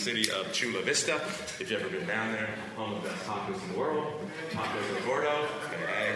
city of Chula Vista. If you've ever been down there, home of the best tacos in the world, tacos de gordo. Okay.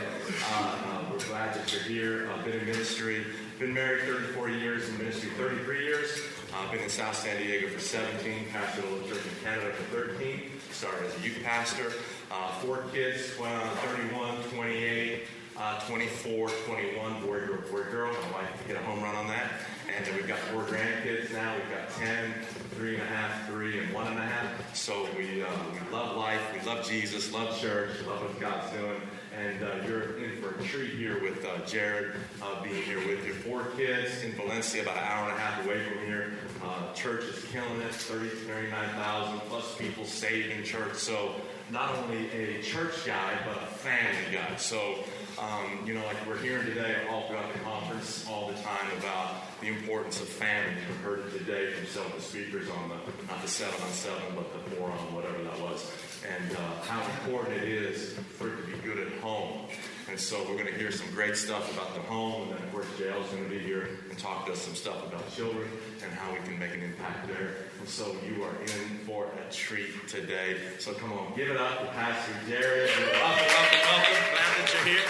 Uh, uh, we're glad that you're here. I've been in ministry, been married 34 years, in ministry 33 years. I've been in South San Diego for 17, pastored a little church in Canada for 13, started as a youth pastor. Uh, four kids, uh, 31, 28, uh, 24, 21, boy, girl, boy, girl. My wife hit a home run on that. And then we've got four grandkids now. We've got 10, three and a half, three, and one and a half. So we, uh, we love life, we love Jesus, love church, love what God's doing. And uh, you're in for a treat here with uh, Jared uh, being here with your four kids in Valencia, about an hour and a half away from here. Uh, church is killing it, 30, 39,000 plus people saved in church. So not only a church guy, but a family guy. So, um, you know, like we're hearing today all throughout the conference all the time about the importance of family. We've heard today from some of the speakers on the, not the seven on seven, but the four on whatever that was. And uh, how important it is for it to be good at home. And so we're going to hear some great stuff about the home, and then of course Jael's going to be here and talk to us some stuff about children and how we can make an impact there. And so you are in for a treat today. So come on, give it up to Pastor Jared. Welcome, welcome, welcome. Glad that you're here.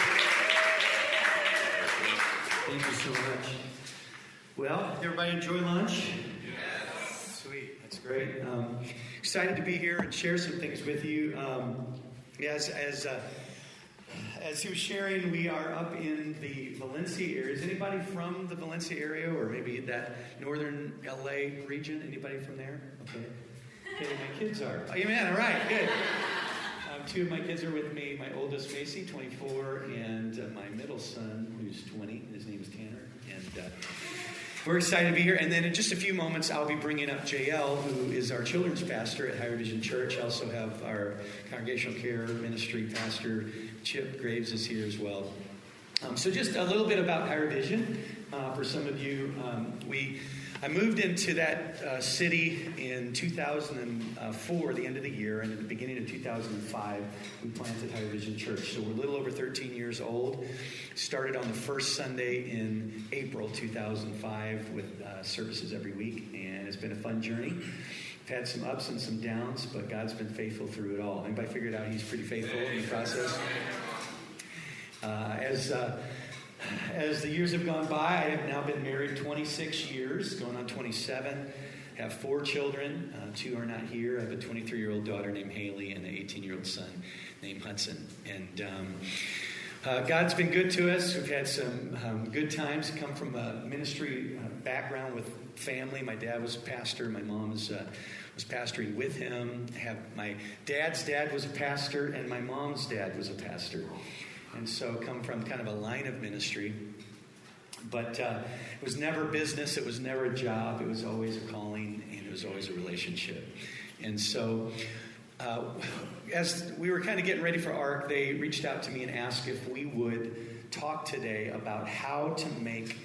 Thank you so much. Well, everybody enjoy lunch? Yes. Sweet, that's great. Um, excited to be here and share some things with you. Um, as as uh, as he was sharing, we are up in the Valencia area. Is anybody from the Valencia area or maybe that northern LA region? Anybody from there? Okay. Okay, my kids are. Oh, man, all right, good. Um, two of my kids are with me. My oldest, Macy, 24, and uh, my middle son, who's 20. His name is Tanner. And uh, we're excited to be here. And then in just a few moments, I'll be bringing up JL, who is our children's pastor at Higher Vision Church. I also have our congregational care ministry pastor, Chip Graves, is here as well. Um, so just a little bit about Higher Vision. Uh, for some of you, um, we I moved into that uh, city in 2004, the end of the year, and at the beginning of 2005, we planted Higher Vision Church. So we're a little over 13 years old. Started on the first Sunday in April 2005 with uh, services every week, and it's been a fun journey. Had some ups and some downs, but God's been faithful through it all. Anybody figured out He's pretty faithful in the process? Uh, as uh, as the years have gone by, I have now been married 26 years, going on 27. Have four children. Uh, two are not here. I have a 23 year old daughter named Haley and an 18 year old son named Hudson. And um, uh, God's been good to us. We've had some um, good times. Come from a ministry uh, background with family. My dad was a pastor. My mom was, uh, was pastoring with him. have my dad's dad was a pastor, and my mom's dad was a pastor and so come from kind of a line of ministry. But uh, it was never business, it was never a job, it was always a calling, and it was always a relationship. And so, uh, as we were kind of getting ready for ARC, they reached out to me and asked if we would talk today about how to make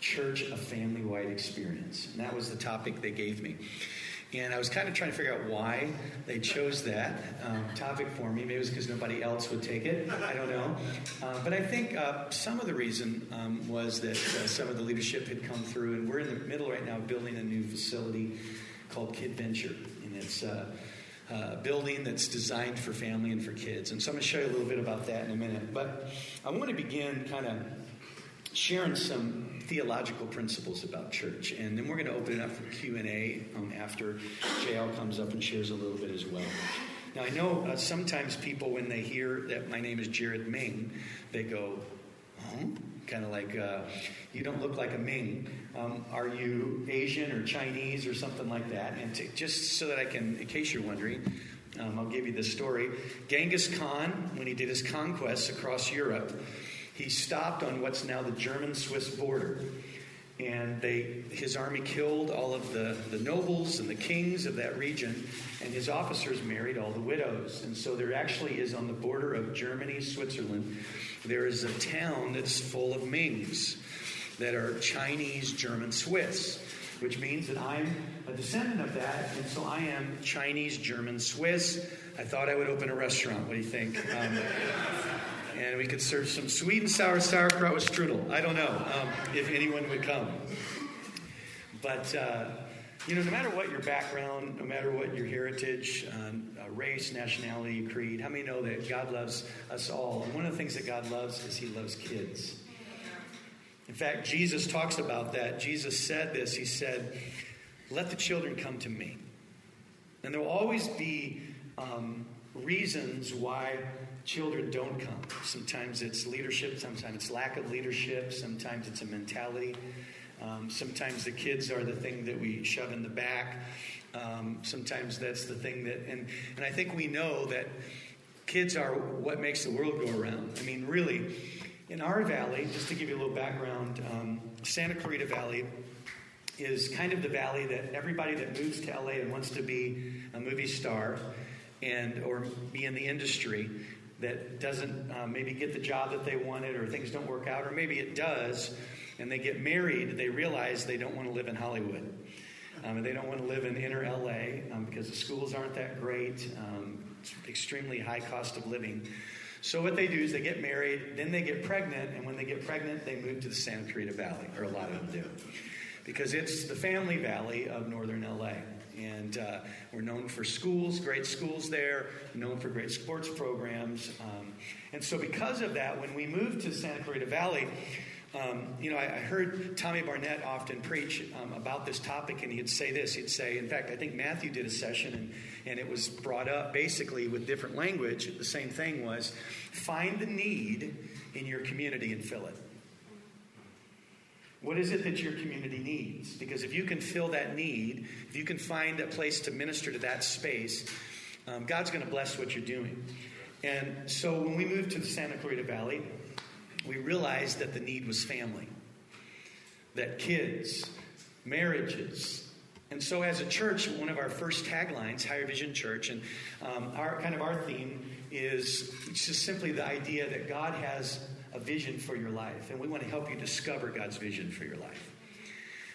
church a family wide experience. And that was the topic they gave me. And I was kind of trying to figure out why they chose that um, topic for me. Maybe it was because nobody else would take it. I don't know. Uh, but I think uh, some of the reason um, was that uh, some of the leadership had come through, and we're in the middle right now building a new facility called Kid Venture. And it's uh, building that's designed for family and for kids. And so I'm going to show you a little bit about that in a minute. But I want to begin kind of sharing some theological principles about church, and then we're going to open it up for Q and A um, after JL comes up and shares a little bit as well. Now I know uh, sometimes people when they hear that my name is Jared Ming, they go, "Huh?" Kind of like uh, you don't look like a Ming. Um, are you Asian or Chinese or something like that? And to, just so that I can, in case you're wondering, um, I'll give you this story. Genghis Khan, when he did his conquests across Europe he stopped on what's now the German Swiss border. And they, his army killed all of the, the nobles and the kings of that region, and his officers married all the widows. And so there actually is on the border of Germany, Switzerland, there is a town that's full of Mings that are Chinese, German, Swiss. which means that I'm a descendant of that, and so I am Chinese, German, Swiss. I thought I would open a restaurant. What do you think? Um, and we could serve some sweet and sour sauerkraut with strudel. I don't know um, if anyone would come. But, uh, you know, no matter what your background, no matter what your heritage, um, uh, race, nationality, creed, how many know that God loves us all? And one of the things that God loves is He loves kids. In fact, Jesus talks about that. Jesus said this He said, Let the children come to me. And there will always be um, reasons why children don't come. Sometimes it's leadership, sometimes it's lack of leadership, sometimes it's a mentality. Um, sometimes the kids are the thing that we shove in the back. Um, sometimes that's the thing that, and, and I think we know that kids are what makes the world go around. I mean, really, in our valley, just to give you a little background, um, Santa Clarita Valley is kind of the valley that everybody that moves to LA and wants to be a movie star and or be in the industry that doesn't uh, maybe get the job that they wanted or things don't work out or maybe it does and they get married they realize they don't want to live in hollywood. Um, and they don't want to live in inner la um, because the schools aren't that great. Um, extremely high cost of living. So what they do is they get married then they get pregnant and when they get pregnant they move to the santa clarita valley or a lot of them do. Because it's the family valley of northern la and uh, we're known for schools, great schools there, known for great sports programs. Um, and so, because of that, when we moved to Santa Clarita Valley, um, you know, I, I, heard Tommy Barnett often preach um, about this topic, and he'd say this. He'd say, in fact, I think Matthew did a session, and, and it was brought up basically with different language. The same thing was find the need in your community and fill it. What is it that your community needs? Because if you can fill that need, if you can find a place to minister to that space, um, God's going to bless what you're doing. And so when we moved to the Santa Clarita Valley, we realized that the need was family, that kids, marriages, and so, as a church, one of our first taglines, Higher Vision Church, and um, our kind of our theme is just simply the idea that God has a vision for your life, and we want to help you discover God's vision for your life.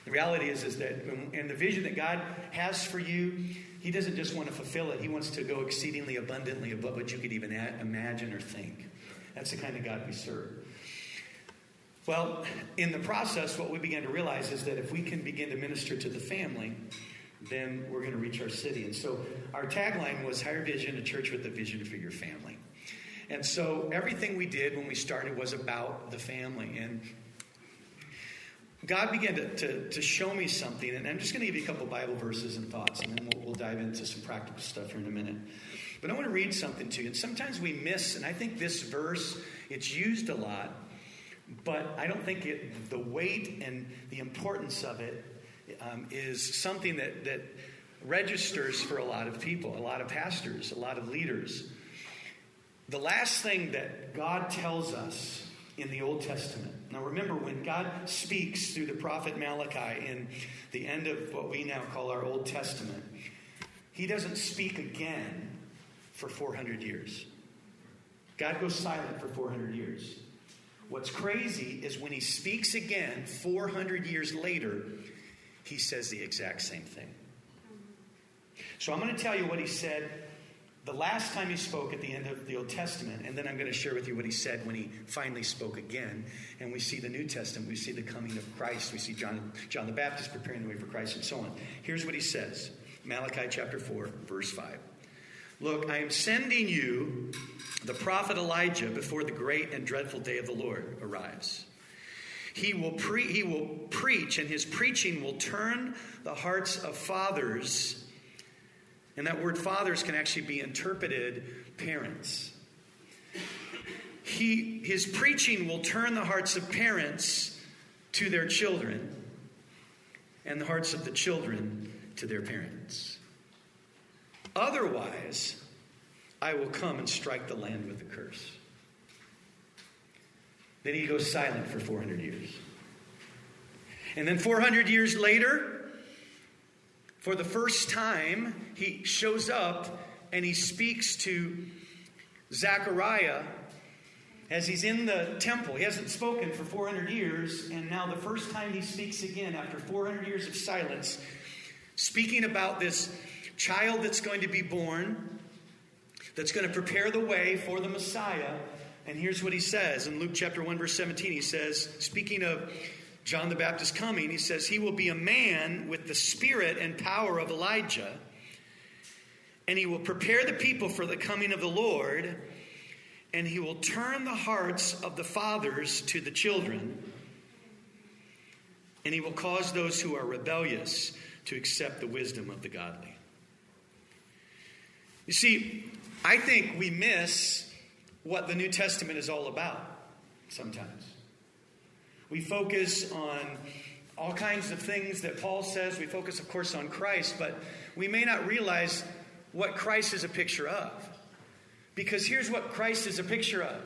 The reality is, is that, and the vision that God has for you, He doesn't just want to fulfill it, He wants to go exceedingly abundantly above what you could even imagine or think. That's the kind of God we serve. Well, in the process, what we began to realize is that if we can begin to minister to the family, then we're going to reach our city. And so our tagline was Higher Vision, a church with a vision for your family. And so everything we did when we started was about the family. And God began to, to, to show me something. And I'm just going to give you a couple Bible verses and thoughts, and then we'll, we'll dive into some practical stuff here in a minute. But I want to read something to you. And sometimes we miss, and I think this verse, it's used a lot, but I don't think it, the weight and the importance of it um, is something that, that registers for a lot of people, a lot of pastors, a lot of leaders. The last thing that God tells us in the Old Testament. Now, remember, when God speaks through the prophet Malachi in the end of what we now call our Old Testament, he doesn't speak again for 400 years. God goes silent for 400 years. What's crazy is when he speaks again 400 years later, he says the exact same thing. So I'm going to tell you what he said the last time he spoke at the end of the Old Testament, and then I'm going to share with you what he said when he finally spoke again. And we see the New Testament, we see the coming of Christ, we see John, John the Baptist preparing the way for Christ, and so on. Here's what he says Malachi chapter 4, verse 5. Look, I am sending you the prophet Elijah before the great and dreadful day of the Lord arrives. He will, pre- he will preach, and his preaching will turn the hearts of fathers and that word fathers can actually be interpreted parents. He, his preaching will turn the hearts of parents to their children, and the hearts of the children to their parents. Otherwise, I will come and strike the land with a curse. Then he goes silent for 400 years. And then 400 years later, for the first time, he shows up and he speaks to Zechariah as he's in the temple. He hasn't spoken for 400 years, and now the first time he speaks again after 400 years of silence, speaking about this child that's going to be born, that's going to prepare the way for the Messiah. And here's what he says in Luke chapter 1, verse 17. He says, speaking of John the Baptist coming, he says, He will be a man with the spirit and power of Elijah, and he will prepare the people for the coming of the Lord and he will turn the hearts of the fathers to the children, and he will cause those who are rebellious to accept the wisdom of the godly. You see, I think we miss what the New Testament is all about sometimes. We focus on all kinds of things that Paul says. We focus, of course, on Christ, but we may not realize what Christ is a picture of. Because here's what Christ is a picture of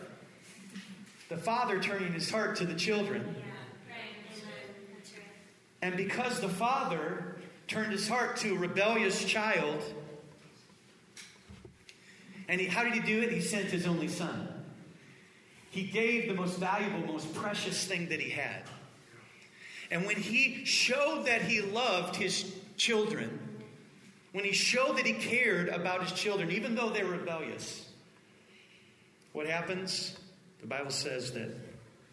the father turning his heart to the children. And because the father turned his heart to a rebellious child, and he, how did he do it? He sent his only son. He gave the most valuable, most precious thing that he had. And when he showed that he loved his children, when he showed that he cared about his children, even though they were rebellious, what happens? The Bible says that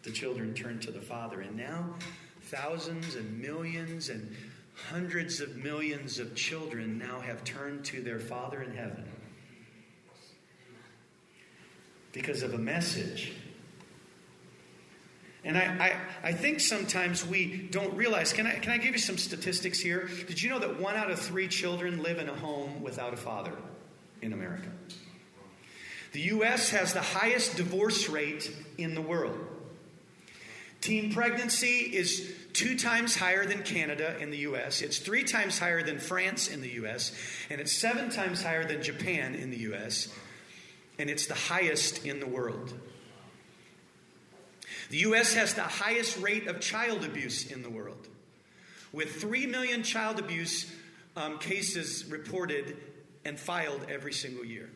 the children turn to the Father. And now, thousands and millions and hundreds of millions of children now have turned to their Father in heaven because of a message. And I, I, I, think sometimes we don't realize. Can I, can I give you some statistics here? Did you know that one out of three children live in a home without a father in America? The U.S. has the highest divorce rate in the world. Teen pregnancy is two times higher than Canada in the U.S., it's three times higher than France in the U.S., and it's seven times higher than Japan in the U.S., and it's the highest in the world. The U.S. has the highest rate of child abuse in the world, with 3 million child abuse um, cases reported and filed every single year.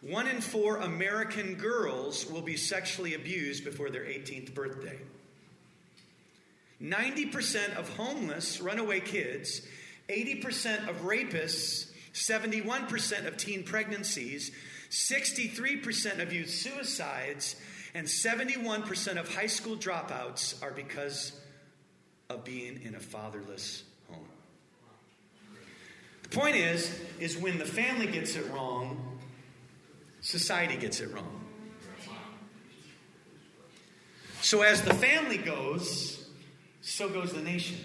One in four American girls will be sexually abused before their 18th birthday. 90% of homeless runaway kids, 80% of rapists, 71% of teen pregnancies, 63% of youth suicides, and 71% of high school dropouts are because of being in a fatherless home. The point is is when the family gets it wrong, society gets it wrong. So as the family goes, so goes the nation.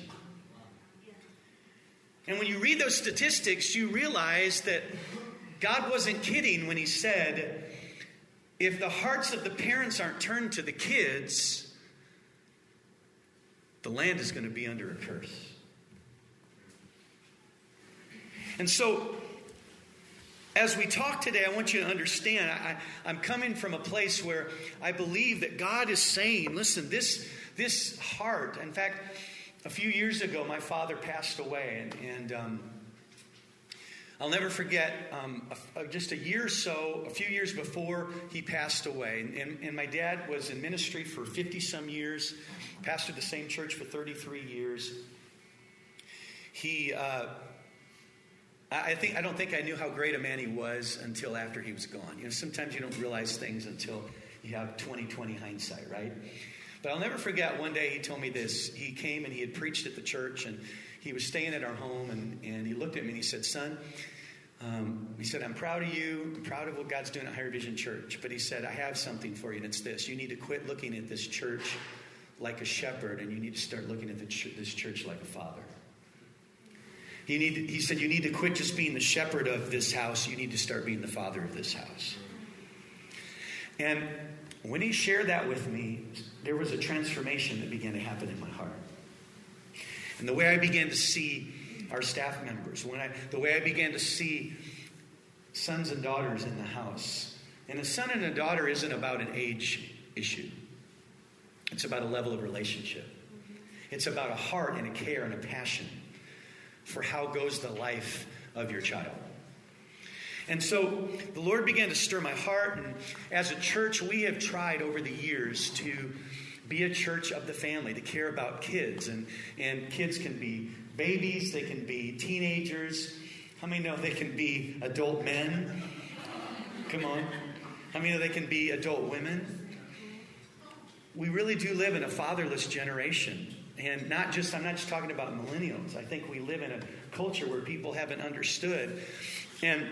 And when you read those statistics, you realize that God wasn't kidding when He said, if the hearts of the parents aren't turned to the kids, the land is going to be under a curse. And so as we talk today, I want you to understand I, am coming from a place where I believe that God is saying, listen, this, this heart, in fact, a few years ago, my father passed away, and, and um, I'll never forget um, a, a, just a year or so, a few years before he passed away. And, and my dad was in ministry for 50 some years, pastored the same church for 33 years. He. Uh, I think I don't think I knew how great a man he was until after he was gone. You know, sometimes you don't realize things until you have 2020 hindsight, right? But I'll never forget one day he told me this. He came and he had preached at the church and he was staying at our home and, and he looked at me and he said, Son, um, he said, I'm proud of you. I'm proud of what God's doing at Higher Vision Church. But he said, I have something for you, and it's this. You need to quit looking at this church like a shepherd, and you need to start looking at ch- this church like a father. You need to, he said, You need to quit just being the shepherd of this house. You need to start being the father of this house. And when he shared that with me, there was a transformation that began to happen in my heart. And the way I began to see our staff members, when I, the way I began to see sons and daughters in the house. And a son and a daughter isn't about an age issue, it's about a level of relationship. It's about a heart and a care and a passion for how goes the life of your child. And so the Lord began to stir my heart. And as a church, we have tried over the years to be a church of the family, to care about kids. And, and kids can be babies, they can be teenagers. How many know they can be adult men? Come on. How many know they can be adult women? We really do live in a fatherless generation. And not just, I'm not just talking about millennials. I think we live in a culture where people haven't understood. And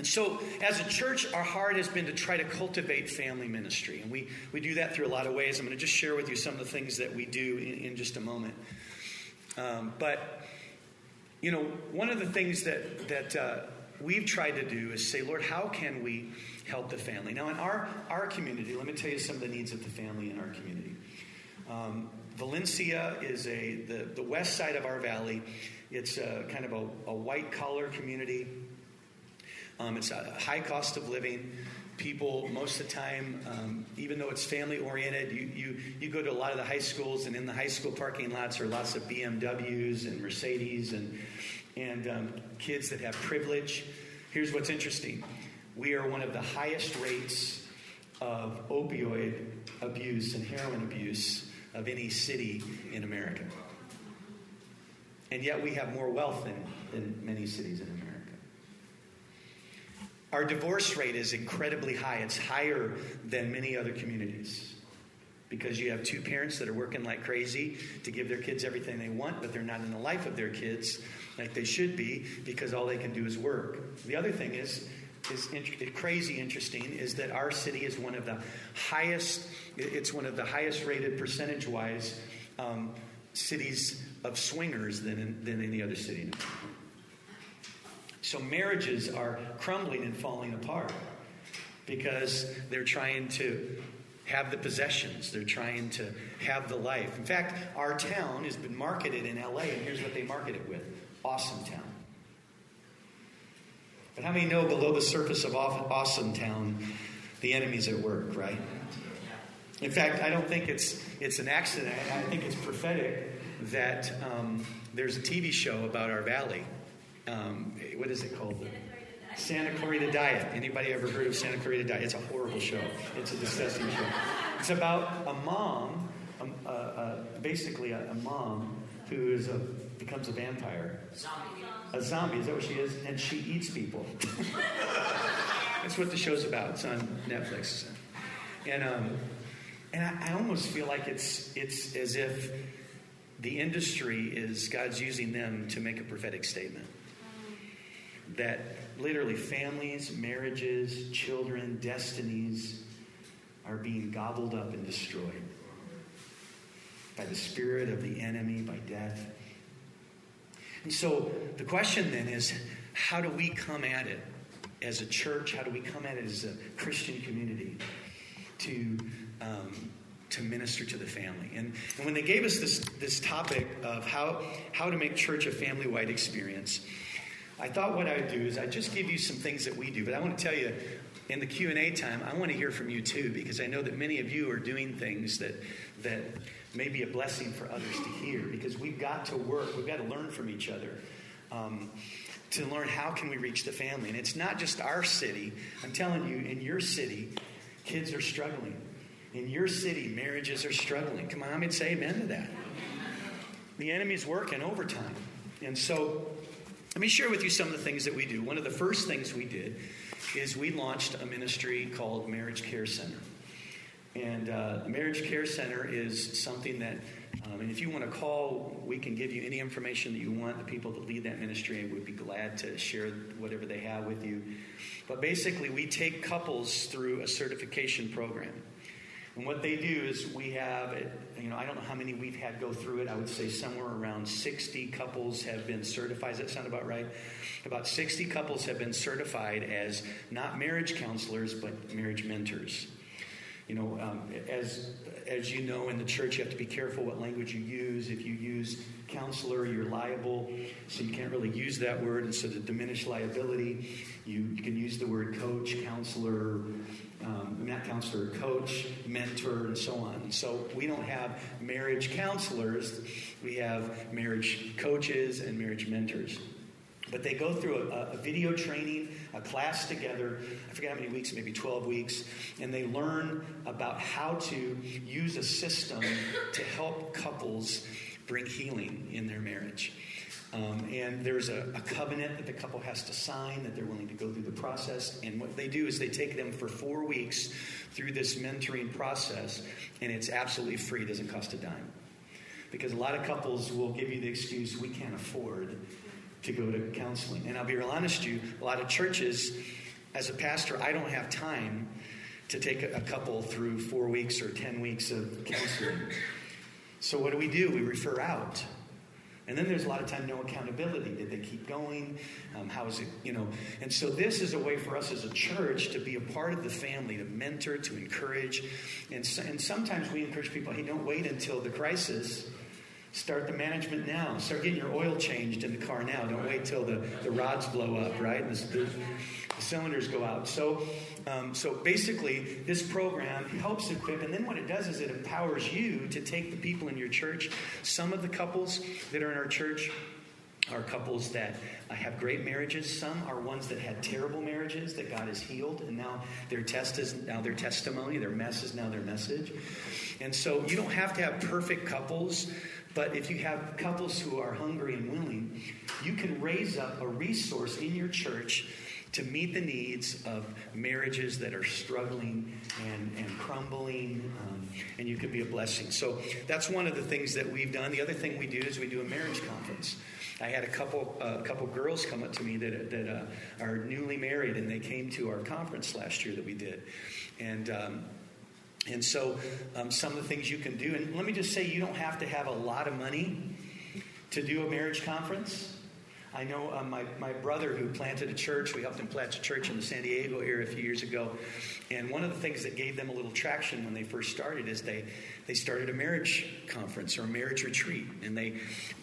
and so, as a church, our heart has been to try to cultivate family ministry. And we, we do that through a lot of ways. I'm going to just share with you some of the things that we do in, in just a moment. Um, but, you know, one of the things that, that uh, we've tried to do is say, Lord, how can we help the family? Now, in our, our community, let me tell you some of the needs of the family in our community. Um, Valencia is a the, the west side of our valley. It's a, kind of a, a white collar community. Um, it's a high cost of living. People, most of the time, um, even though it's family oriented, you, you, you go to a lot of the high schools, and in the high school parking lots are lots of BMWs and Mercedes and, and um, kids that have privilege. Here's what's interesting we are one of the highest rates of opioid abuse and heroin abuse of any city in America. And yet we have more wealth than, than many cities in America. Our divorce rate is incredibly high. It's higher than many other communities because you have two parents that are working like crazy to give their kids everything they want, but they're not in the life of their kids like they should be because all they can do is work. The other thing is, is crazy interesting is that our city is one of the highest it's one of the highest rated percentage wise um, cities of swingers than, than any other city so marriages are crumbling and falling apart because they're trying to have the possessions. They're trying to have the life. In fact, our town has been marketed in LA, and here's what they market it with Awesome Town. But how many know below the surface of Awesome Town, the enemy's at work, right? In fact, I don't think it's, it's an accident. I think it's prophetic that um, there's a TV show about our valley um, what is it called? Santa Clarita Diet. Anybody ever heard of Santa Clarita Diet? It's a horrible show. It's a disgusting show. It's about a mom, um, uh, uh, basically a, a, mom who is a, becomes a vampire. Zombie. A zombie, is that what she is? And she eats people. That's what the show's about. It's on Netflix. And, um, and I, I almost feel like it's, it's as if the industry is God's using them to make a prophetic statement that literally families, marriages, children, destinies are being gobbled up and destroyed by the spirit of the enemy, by death. And so the question then is how do we come at it as a church? How do we come at it as a Christian community to, um, to minister to the family? And, and when they gave us this, this topic of how, how to make church a family wide experience, I thought what I'd do is I'd just give you some things that we do, but I want to tell you in the Q&A time, I want to hear from you too because I know that many of you are doing things that that may be a blessing for others to hear because we've got to work, we've got to learn from each other. Um, to learn how can we reach the family. And it's not just our city i'm telling you in your city kids are struggling. In your city marriages are struggling. Come on i mean say amen to that. The enemy's working overtime. And so let me share with you some of the things that we do. One of the first things we did is we launched a ministry called Marriage Care Center. And uh, Marriage Care Center is something that, um, and if you want to call, we can give you any information that you want. The people that lead that ministry would be glad to share whatever they have with you. But basically, we take couples through a certification program. And what they do is we have, you know, I don't know how many we've had go through it. I would say somewhere around 60 couples have been certified. Does that sound about right? About 60 couples have been certified as not marriage counselors, but marriage mentors. You know, um, as as you know in the church, you have to be careful what language you use. If you use counselor, you're liable, so you can't really use that word. And so to diminish liability, you, you can use the word coach, counselor, um, not counselor, coach, mentor, and so on. So we don't have marriage counselors, we have marriage coaches and marriage mentors. But they go through a, a, video training, a class together, I forget how many weeks, maybe 12 weeks, and they learn about how to use a system to help couples bring healing in their marriage. Um, and there's a, a, covenant that the couple has to sign that they're willing to go through the process. And what they do is they take them for four weeks through this mentoring process, and it's absolutely free, it doesn't cost a dime. Because a lot of couples will give you the excuse, we can't afford to go to counseling. And I'll be real honest you, a lot of churches, as a pastor, I don't have time to take a couple through four weeks or 10 weeks of counseling. So what do we do? We refer out. And then there's a lot of time no accountability. Did they keep going? Um, how is it, you know? And so this is a way for us as a church to be a part of the family, to mentor, to encourage. And, so, and sometimes we encourage people, hey, don't wait until the crisis. Start the management now. Start getting your oil changed in the car now. Don't wait till the, the rods blow up, right? The, the, the cylinders go out. So, um, so basically, this program helps equip, and then what it does is it empowers you to take the people in your church. Some of the couples that are in our church are couples that have great marriages. Some are ones that had terrible marriages that God has healed, and now their test is now their testimony, their mess is now their message. And so you don't have to have perfect couples, but if you have couples who are hungry and willing, you can raise up a resource in your church to meet the needs of marriages that are struggling and, and crumbling, um, and you can be a blessing. So that's one of the things that we've done. The other thing we do is we do a marriage conference. I had a couple uh, a couple girls come up to me that that uh, are newly married, and they came to our conference last year that we did, and. Um, and so, um, some of the things you can do, and let me just say, you don't have to have a lot of money to do a marriage conference. I know uh, my, my brother who planted a church, we helped him plant a church in the San Diego area a few years ago. And one of the things that gave them a little traction when they first started is they, they started a marriage conference or a marriage retreat. And they,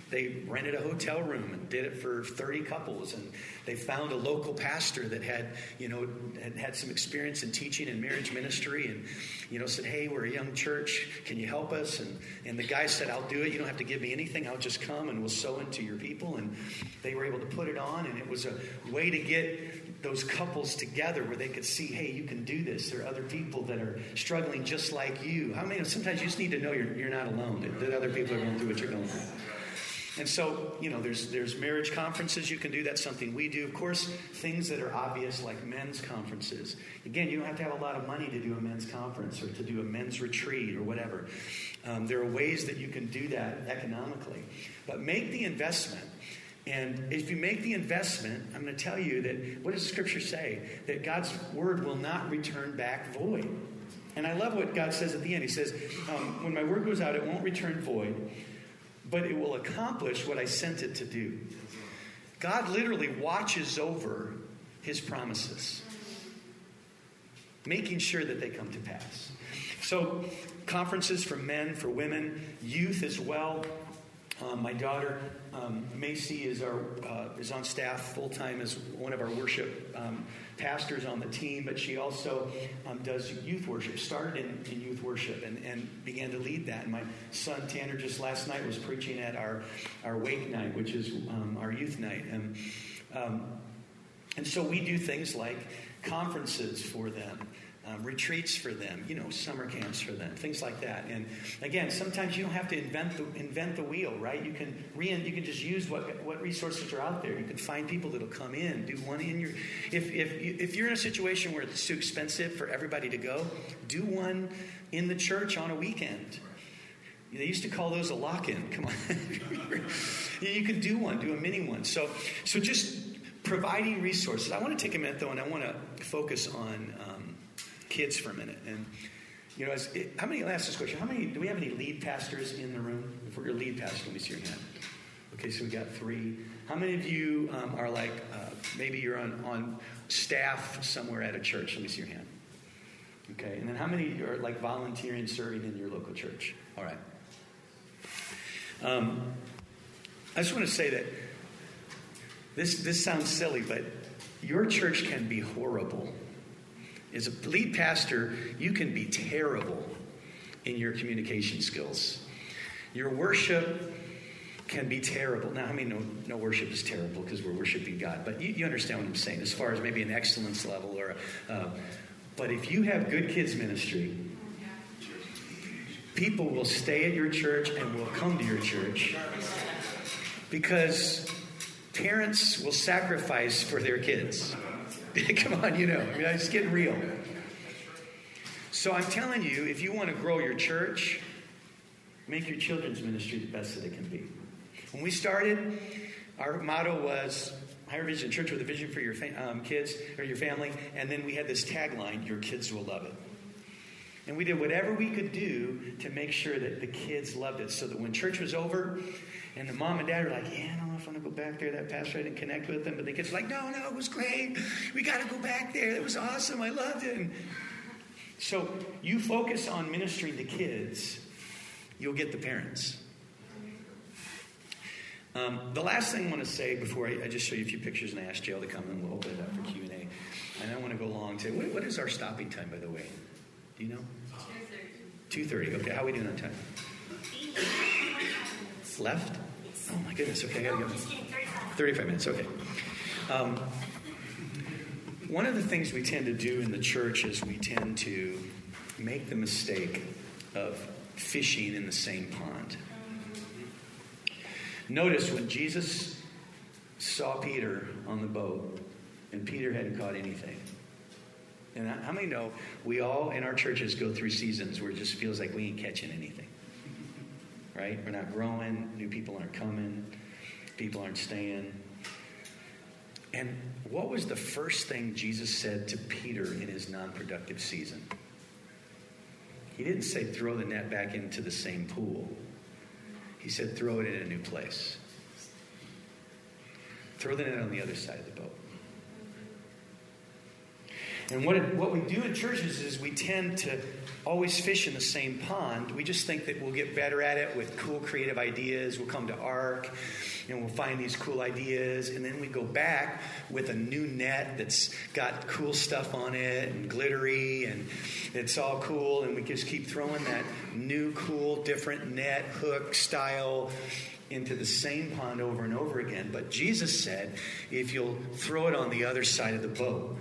they rented a hotel room and did it for 30 couples. And they found a local pastor that had, you know, had, had some experience in teaching and marriage ministry and, you know, said, hey, we're a young church. Can you help us? And, and the guy said, I'll do it. You don't have to give me anything. I'll just come and we'll sow into your people. And they were able to put it on. And it was a way to get those couples together where they could see, hey, you can do this. There are other people that are struggling just like you. How many? Sometimes you just need to know you're, you're not alone, that, that other people are going through what you're going through. And so, you know, there's there's marriage conferences you can do. That's something we do. Of course, things that are obvious like men's conferences. Again, you don't have to have a lot of money to do a men's conference or to do a men's retreat or whatever. Um, there are ways that you can do that economically, but make the investment. And if you make the investment, I'm going to tell you that what does scripture say? That God's word will not return back void. And I love what God says at the end. He says, um, When my word goes out, it won't return void but it will accomplish what I sent it to do. God literally watches over his promises, making sure that they come to pass. So, conferences for men, for women, youth as well. Um, my daughter um, Macy is our uh, is on staff full time as one of our worship um, pastors on the team, but she also um, does youth worship. Started in, in youth worship and, and began to lead that. And my son Tanner just last night was preaching at our our wake night, which is um, our youth night, and um, and so we do things like conferences for them um, retreats for them, you know, summer camps for them, things like that. And again, sometimes you don't have to invent the, invent the wheel, right? You can re- you can just use what what resources are out there. You can find people that'll come in, do one in your. If if if you're in a situation where it's too expensive for everybody to go, do one in the church on a weekend. They used to call those a lock-in. Come on, you can do one, do a mini one. So so just providing resources. I want to take a minute though, and I want to focus on. Um, kids for a minute. And, you know, as, it, how many, I'll ask this question. How many, do we have any lead pastors in the room? If we're your lead pastor, let me see your hand. Okay, so we got three. How many of you um, are like, uh, maybe you're on, on staff somewhere at a church? Let me see your hand. Okay, and then how many are like volunteering, serving in your local church? All right. Um, I just want to say that this, this sounds silly, but your church can be horrible as a lead pastor, you can be terrible in your communication skills. Your worship can be terrible. Now, I mean, no, no worship is terrible because we're worshiping God, but you, you, understand what I'm saying as far as maybe an excellence level or, uh, but if you have good kids ministry, people will stay at your church and will come to your church because parents will sacrifice for their kids. come on, you know, I mean, it's getting real. So I'm telling you, if you want to grow your church, make your children's ministry the best that it can be. When we started, our motto was Higher Vision Church with a vision for your fa- um, kids or your family, and then we had this tagline: "Your kids will love it." And we did whatever we could do to make sure that the kids loved it, so that when church was over, and the mom and dad were like, "Yeah, I don't know if I want to go back there. That pastor I didn't connect with them," but the kids were like, "No, no, it was great. We got to go back there. It was awesome. I loved it." And so you focus on ministering to kids, you'll get the parents. Um, the last thing I want to say before I, I, just show you a few pictures and I ask Jill to come and we'll open it up for Q and A. And I want to go long to what, what is our stopping time, by the way? Do you know? Two thirty. Okay, how are we doing on time? Left? Oh my goodness. Okay, I gotta go. Thirty-five minutes. Okay. Um, one of the things we tend to do in the church is we tend to make the mistake of fishing in the same pond. Notice when Jesus saw Peter on the boat, and Peter hadn't caught anything. And how many know we all in our churches go through seasons where it just feels like we ain't catching anything? Right? We're not growing, new people aren't coming, people aren't staying. And what was the first thing Jesus said to Peter in his non productive season? He didn't say throw the net back into the same pool. He said throw it in a new place. Throw the net on the other side of the boat. And what, what we do in churches is we tend to always fish in the same pond. We just think that we'll get better at it with cool creative ideas. We'll come to ARC and we'll find these cool ideas. And then we go back with a new net that's got cool stuff on it and glittery and it's all cool. And we just keep throwing that new, cool, different net, hook style into the same pond over and over again. But Jesus said, if you'll throw it on the other side of the boat,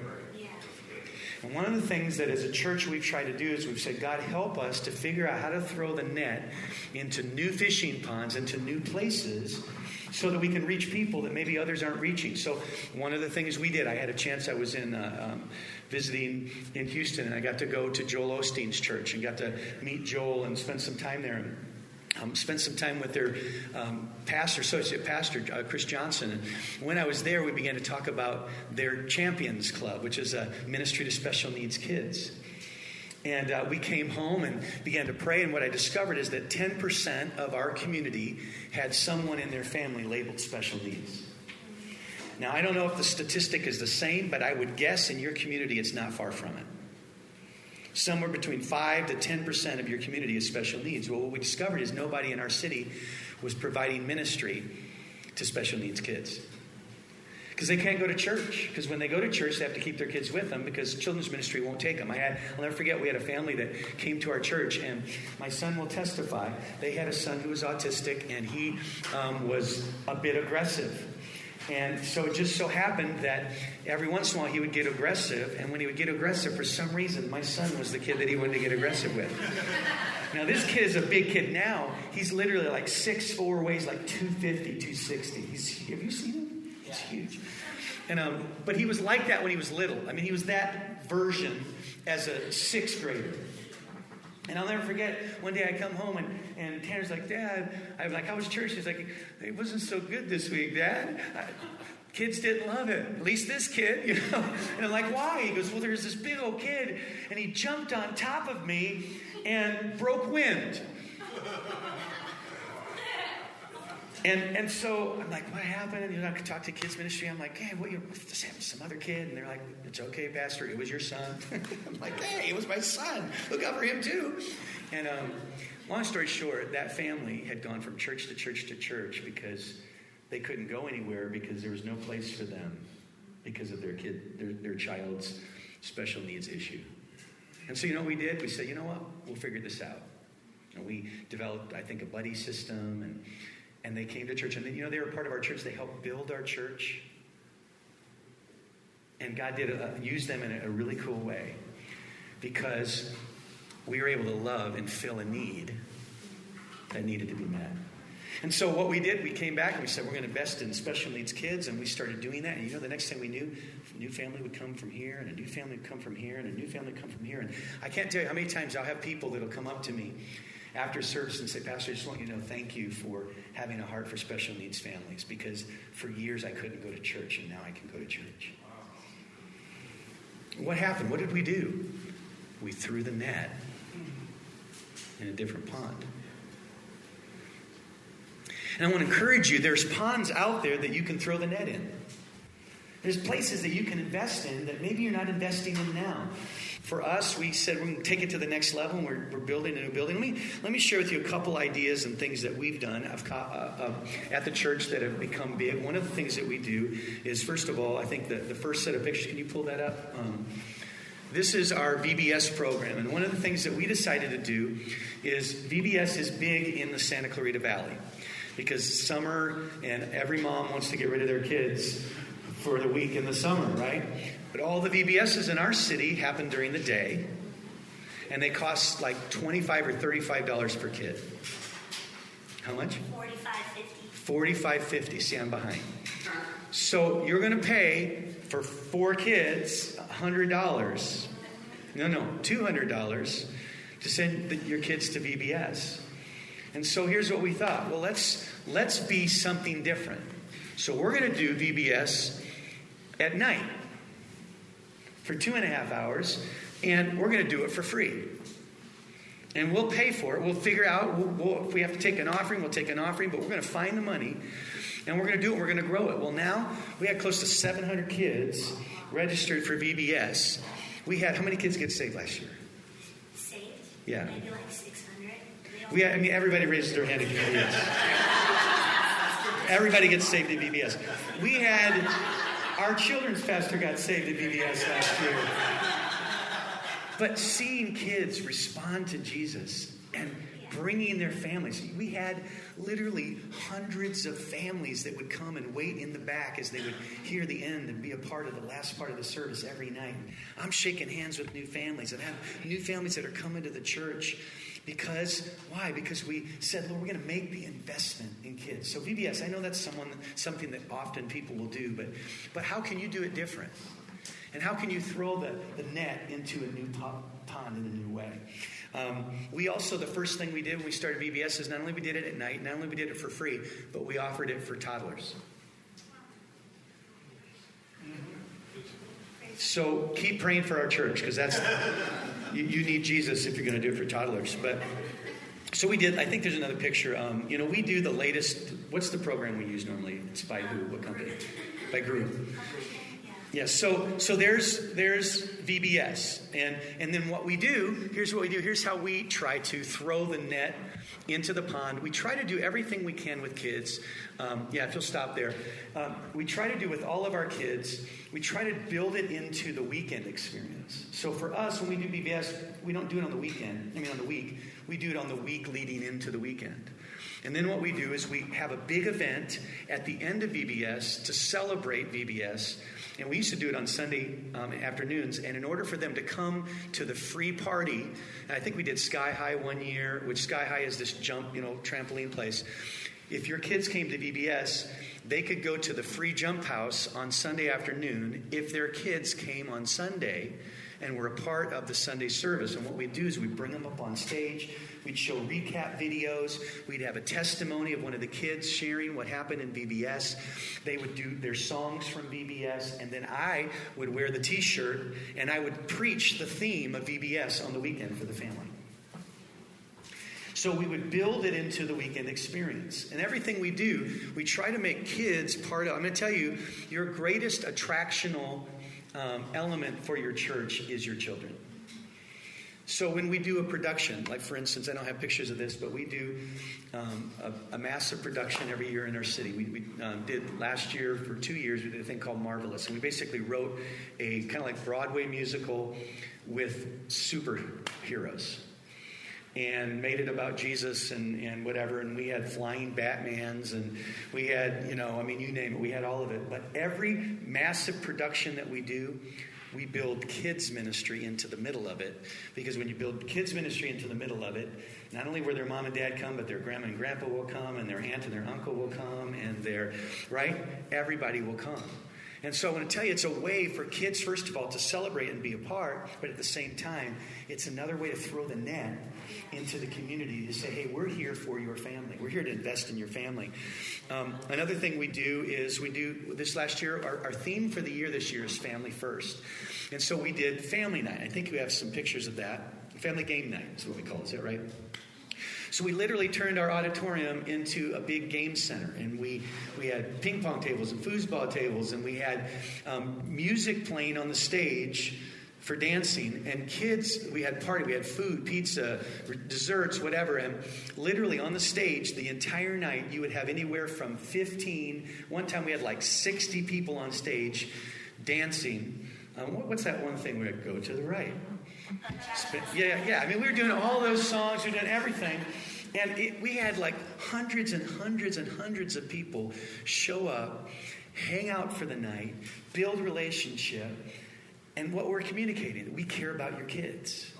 and one of the things that as a church we've tried to do is we've said, God, help us to figure out how to throw the net into new fishing ponds, into new places, so that we can reach people that maybe others aren't reaching. So, one of the things we did, I had a chance, I was in uh, um, visiting in Houston, and I got to go to Joel Osteen's church and got to meet Joel and spend some time there. And um, spent some time with their um, pastor, associate pastor, uh, Chris Johnson. And when I was there, we began to talk about their Champions Club, which is a ministry to special needs kids. And uh, we came home and began to pray. And what I discovered is that 10% of our community had someone in their family labeled special needs. Now, I don't know if the statistic is the same, but I would guess in your community it's not far from it somewhere between 5 to 10% of your community has special needs. Well, what we discovered is nobody in our city was providing ministry to special needs kids. Because they can't go to church. Because when they go to church, they have to keep their kids with them because children's ministry won't take them. I had, I'll never forget, we had a family that came to our church, and my son will testify. They had a son who was autistic, and he um, was a bit aggressive. And so it just so happened that every once in a while he would get aggressive, and when he would get aggressive, for some reason, my son was the kid that he wanted to get aggressive with. Now, this kid is a big kid now. He's literally like 6'4, weighs like 250, 260. He's, have you seen him? He's huge. And, um, but he was like that when he was little. I mean, he was that version as a sixth grader. And I'll never forget, one day I come home and, and Tanner's like, Dad, I'm like, how was church? He's like, it wasn't so good this week, Dad. I, kids didn't love it. At least this kid, you know. And I'm like, why? He goes, well, there's this big old kid, and he jumped on top of me and broke wind. And, and so I'm like, what happened? You know, I could talk to kids ministry. I'm like, hey, what you this happened to some other kid? And they're like, it's okay, Pastor. It was your son. I'm like, hey, it was my son. Look out for him too. And um, long story short, that family had gone from church to church to church because they couldn't go anywhere because there was no place for them because of their kid, their, their child's special needs issue. And so you know what we did? We said, you know what? We'll figure this out. And we developed, I think, a buddy system and and they came to church. And, you know, they were part of our church. They helped build our church. And God did uh, use them in a, a really cool way because we were able to love and fill a need that needed to be met. And so what we did, we came back and we said we're going to invest in special needs kids, and we started doing that. And you know, the next thing we knew, a new family would come from here, and a new family would come from here, and a new family would come from here. And I can't tell you how many times I'll have people that'll come up to me after service and say, Pastor, I just want you to know thank you for having a heart for special needs families because for years I couldn't go to church, and now I can go to church. What happened? What did we do? We threw the net in a different pond. And I want to encourage you there's ponds out there that you can throw the net in. There's places that you can invest in that maybe you're not investing in now. For us, we said we're going to take it to the next level. And we're, we're building a new building. Let me, let me share with you a couple ideas and things that we've done uh, uh, at the church that have become big. One of the things that we do is, first of all, I think the, the first set of pictures, can you pull that up? Um, this is our VBS program. And one of the things that we decided to do is VBS is big in the Santa Clarita Valley because summer and every mom wants to get rid of their kids for the week in the summer, right? But all the VBSs in our city happen during the day, and they cost like twenty-five or thirty-five dollars per kid. How much? Forty-five fifty. Forty-five fifty. See, I'm behind. Uh-huh. So you're going to pay for four kids hundred dollars. No, no, two hundred dollars to send the, your kids to VBS. And so here's what we thought. Well, let's let's be something different. So we're going to do VBS at night for two and a half hours, and we're going to do it for free. And we'll pay for it. We'll figure out we'll, we'll, if we have to take an offering, we'll take an offering, but we're going to find the money and we're going to do it. We're going to grow it. Well, now we had close to 700 kids registered for VBS. We had how many kids get saved last year? Saved? Yeah. Maybe like 600. We had, I mean, everybody raises their hand at VBS. everybody gets saved at VBS. We had our children's pastor got saved at VBS last year. But seeing kids respond to Jesus and bringing their families. We had literally hundreds of families that would come and wait in the back as they would hear the end and be a part of the last part of the service every night. I'm shaking hands with new families and have new families that are coming to the church because why? Because we said, Lord, we're going to make the investment in kids. So VBS, I know that's someone something that often people will do, but but how can you do it different? And how can you throw the, the net into a new pond in a new way? Um, we also, the first thing we did when we started VBS is not only we did it at night, not only we did it for free, but we offered it for toddlers. So keep praying for our church because that's you, you, need Jesus if you're going to do it for toddlers. But so we did. I think there's another picture. Um, you know, we do the latest. What's the program we use normally? It's by who? What company? By Group. Yes. So so there's there's VBS, and and then what we do. Here's what we do. Here's how we try to throw the net into the pond. We try to do everything we can with kids. Um, yeah, if you'll stop there. Um, we try to do with all of our kids. We try to build it into the weekend experience. So for us, when we do VBS, we don't do it on the weekend. I mean, on the week. We do it on the week leading into the weekend. And then what we do is we have a big event at the end of VBS to celebrate VBS and we used to do it on Sunday um, afternoons. And in order for them to come to the free party, I think we did Sky High one year, which Sky High is this jump, you know, trampoline place. If your kids came to VBS, they could go to the free jump house on Sunday afternoon if their kids came on Sunday and were a part of the Sunday service. And what we do is we bring them up on stage. We'd show recap videos. We'd have a testimony of one of the kids sharing what happened in VBS. They would do their songs from VBS, and then I would wear the t shirt and I would preach the theme of VBS on the weekend for the family. So we would build it into the weekend experience. And everything we do, we try to make kids part of. I'm going to tell you, your greatest attractional um, element for your church is your children. So when we do a production, like for instance, I don't have pictures of this, but we do um, a, a, massive production every year in our city. We, we um, did last year for two years. We did a thing called Marvelous, and we basically wrote a kind of like Broadway musical with superheroes. and made it about Jesus and, and whatever. And we had flying Batmans and we had, you know, I mean, you name it, we had all of it. But every massive production that we do, we build kids ministry into the middle of it because when you build kids ministry into the middle of it not only will their mom and dad come but their grandma and grandpa will come and their aunt and their uncle will come and their right? Everybody will come and so I want to tell you, it's a way for kids, first of all, to celebrate and be a part, but at the same time, it's another way to throw the net into the community to say, hey, we're here for your family. We're here to invest in your family. Um, another thing we do is we do this last year, our, our theme for the year this year is family first. And so we did family night. I think we have some pictures of that. Family game night is what we call it, is that right? So we literally turned our auditorium into a big game center, and we we had ping pong tables and foosball tables, and we had um, music playing on the stage for dancing and kids we had party we had food pizza desserts whatever and literally on the stage the entire night you would have anywhere from 15 one time we had like 60 people on stage dancing. Um, what's that one thing we go to the right yeah, yeah. I mean, we were doing all those songs, we were doing everything. And it, we had like hundreds and hundreds and hundreds of people show up, hang out for the night, build relationship. And what we're communicating, we care about your kids.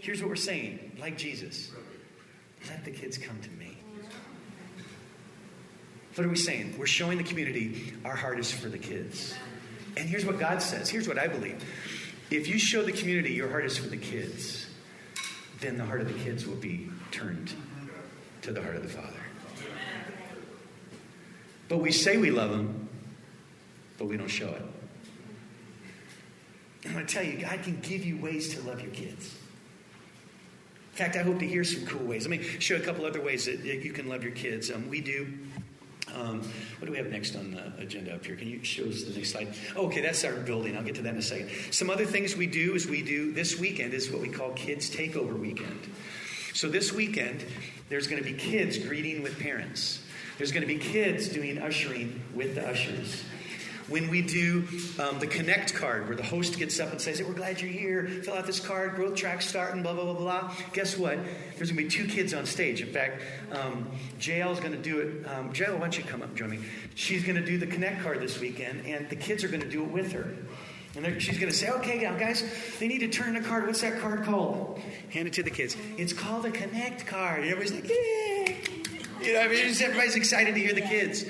Here's what we're saying, like Jesus let the kids come to me. What are we saying? We're showing the community our heart is for the kids. And here's what God says. Here's what I believe. If you show the community your heart is for the kids, then the heart of the kids will be turned to the heart of the Father. But we say we love them, but we don't show it. I'm going to tell you, God can give you ways to love your kids. In fact, I hope to hear some cool ways. Let me show a couple other ways that you can love your kids. Um, we do um, what do we have next on the agenda up here? Can you show us the next slide? okay, that's our building. I'll get to that in a second. Some other things we do is we do this weekend is what we call Kids Takeover Weekend. So this weekend, there's going to be kids greeting with parents. There's going to be kids doing ushering with the ushers when we do um, the Connect card, where the host gets up and says, hey, We're glad you're here. Fill out this card, growth track starting, blah, blah, blah, blah. Guess what? There's going to be two kids on stage. In fact, um, JL is going to do it. Um, JL, why don't you come up and join me? She's going to do the Connect card this weekend, and the kids are going to do it with her. And she's going to say, okay, now guys, they need to turn a card. What's that card called? Hand it to the kids. It's called a Connect card. And everybody's like, yeah. You know, I mean, everybody's excited to hear the kids.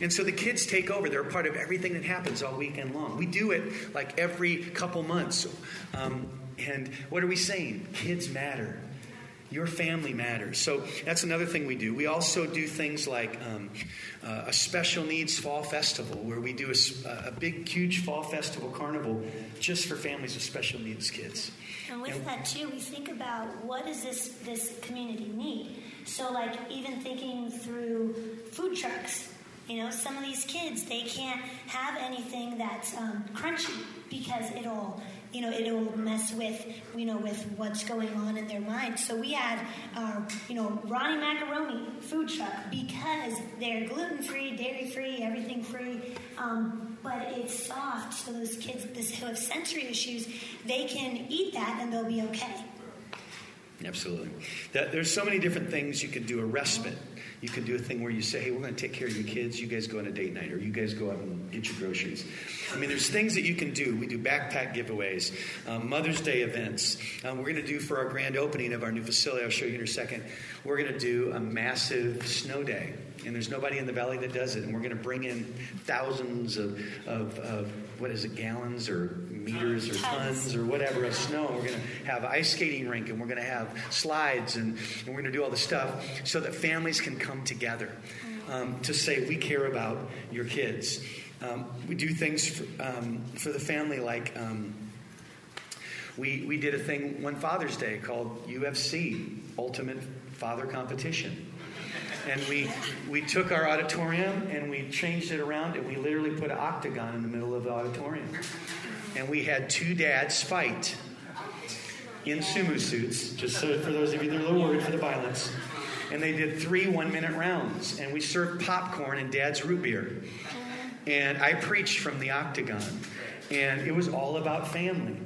And so the kids take over. They're a part of everything that happens all weekend long. We do it like every couple months. Um, and what are we saying? Kids matter. Your family matters. So that's another thing we do. We also do things like um, uh, a special needs fall festival where we do a, a, big, huge fall festival carnival just for families with special needs kids. And with and, that too, we think about what does this this community need. So like even thinking through food trucks you know, some of these kids, they can't have anything that's um, crunchy because it'll, you know, it'll mess with, you know, with what's going on in their mind. So we had, uh, you know, Ronnie Macaroni food truck because they're gluten free, dairy free, everything free. Um, but it's soft, so those kids who have sensory issues, they can eat that and they'll be okay. Absolutely. There's so many different things you can do. A respite you can do a thing where you say, hey, we're going to take care of your kids. You guys go on a date night, or you guys go out and get your groceries. I mean, there's things that you can do. We do backpack giveaways, um, Mother's Day events. Um, we're going to do for our grand opening of our new facility, I'll show you in a second, we're going to do a massive snow day. And there's nobody in the valley that does it. And we're going to bring in thousands of, of, of what is it, gallons or meters or tons or whatever of snow. We're going to have ice skating rink and we're going to have slides and, and we're going to do all the stuff so that families can come together um, to say, we care about your kids. Um, we do things for, um, for the family like um, we, we did a thing one Father's Day called UFC, Ultimate Father Competition. And we, we took our auditorium and we changed it around and we literally put an octagon in the middle of the auditorium and we had two dads fight in sumo suits, just so for those of you that are a little worried for the violence. And they did three one minute rounds, and we served popcorn and dad's root beer. And I preached from the octagon, and it was all about family.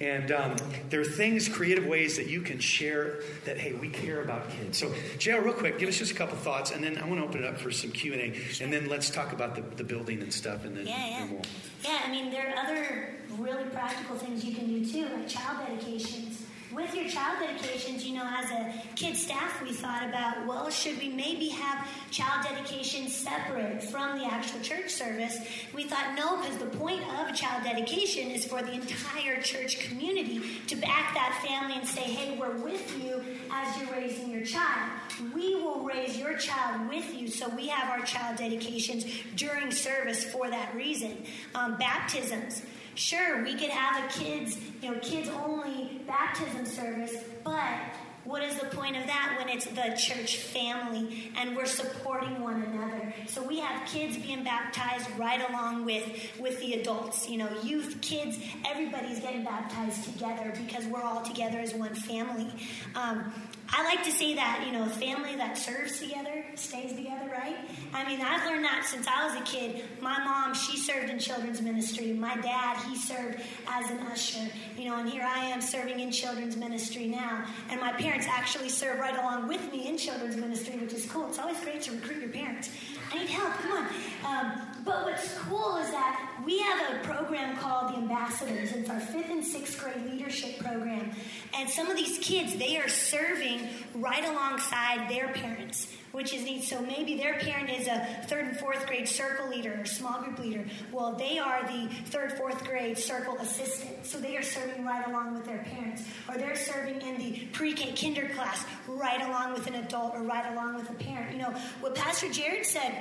And um, there are things, creative ways that you can share that, hey, we care about kids. So, JL, real quick, give us just a couple thoughts, and then I want to open it up for some Q&A, and then let's talk about the, the building and stuff, and then, Yeah, yeah. then we'll... Yeah, I mean, there are other really practical things you can do too, like child dedications. With your child dedications, you know, as a kid staff, we thought about, well, should we maybe have child dedications separate from the actual church service? We thought, no, because the point of a child dedication is for the entire church community to back that family and say, hey, we're with you as you're raising your child. We will raise your child with you, so we have our child dedications during service for that reason. Um, baptisms. Sure, we could have a kids, you know, kids only baptism service, but what is the point of that when it's the church family and we're supporting one another? So we have kids being baptized right along with with the adults. You know, youth, kids, everybody's getting baptized together because we're all together as one family. Um, I like to say that you know, a family that serves together stays together, right? I mean, I've learned that since I was a kid. My mom, she served in children's ministry. My dad, he served as an usher. You know, and here I am serving in children's ministry now. And my parents actually serve right along with me in children's ministry, which is cool. It's always great to recruit your parents. I need help. Come on. Um, but what's cool is that we have a program called the Ambassadors. It's our fifth and sixth grade leadership program. And some of these kids, they are serving right alongside their parents, which is neat. So maybe their parent is a third and fourth grade circle leader or small group leader. Well, they are the third, fourth grade circle assistant. So they are serving right along with their parents. Or they're serving in the pre K kinder class right along with an adult or right along with a parent. You know, what Pastor Jared said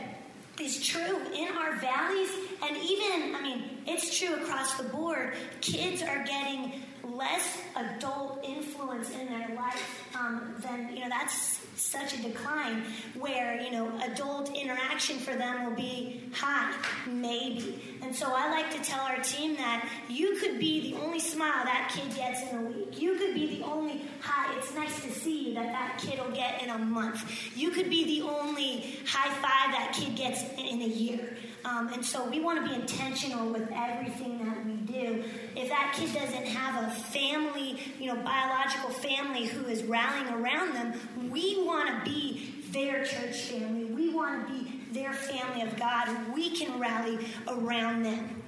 is true in our valleys and even i mean it's true across the board. Kids are getting less adult influence in their life um, than you know that's such a decline where you know adult interaction for them will be high maybe. And so i like to tell our team that you could be the only smile that kid gets in a week. You could be the only hi it's nice to see you that that kid will get in a month. You could be the only high five that kid gets in a year um, and so we want to be intentional with everything that we do. If that kid doesn't have a family, you know, biological family who is rallying around them, we want to be their church family. We want to be their family of God. We can rally around them.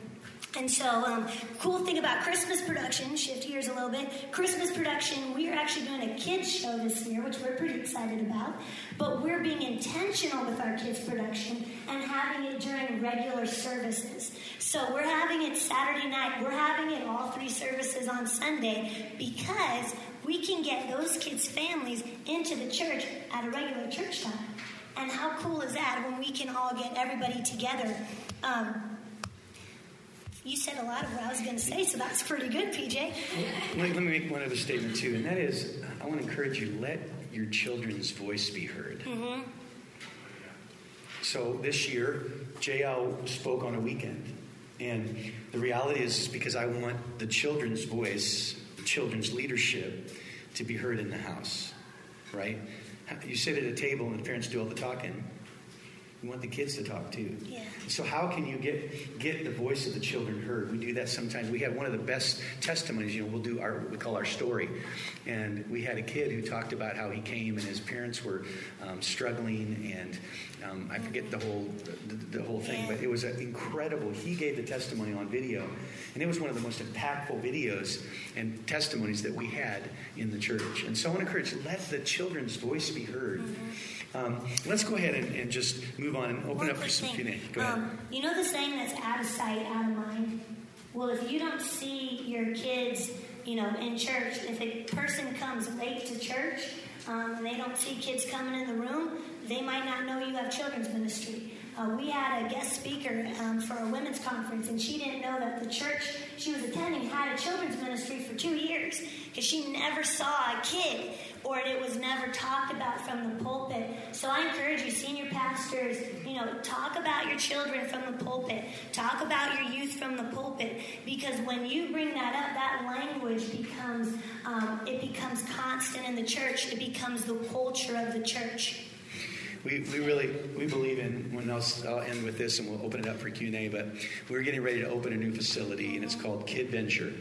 And so, um, cool thing about Christmas production, shift gears a little bit. Christmas production, we are actually doing a kids show this year, which we're pretty excited about. But we're being intentional with our kids production and having it during regular services. So we're having it Saturday night. We're having it all three services on Sunday because we can get those kids' families into the church at a regular church time. And how cool is that when we can all get everybody together? Um, you said a lot of what I was going to say, so that's pretty good, PJ. Let me, let me make one other statement, too, and that is I want to encourage you let your children's voice be heard. Mm-hmm. So this year, JL spoke on a weekend. And the reality is, is because I want the children's voice, the children's leadership, to be heard in the house, right? You sit at a table and the parents do all the talking. You want the kids to talk too. Yeah. So how can you get get the voice of the children heard? We do that sometimes. We have one of the best testimonies. You know, we'll do our we call our story, and we had a kid who talked about how he came and his parents were um, struggling, and um, I forget the whole the, the whole thing, but it was incredible. He gave the testimony on video, and it was one of the most impactful videos and testimonies that we had in the church. And so I want to encourage let the children's voice be heard. Mm-hmm. Um, let's go ahead and, and, just move on and open up for some Q&A. Go um, ahead. You know the saying that's out of sight, out of mind? Well, if you don't see your kids, you know, in church, if a person comes late to church um, and they don't see kids coming in the room, they might not know you have children's ministry. Uh, we had a guest speaker um, for a women's conference, and she didn't know that the church she was attending had a children's ministry for two years because she never saw a kid or it was never talked about from the pulpit. So I encourage you, senior pastors, you know, talk about your children from the pulpit. Talk about your youth from the pulpit. Because when you bring that up, that language becomes, um, it becomes constant in the church. It becomes the culture of the church. We, we really we believe in when I'll, I'll end with this and we'll open it up for q&a but we're getting ready to open a new facility and it's called kid venture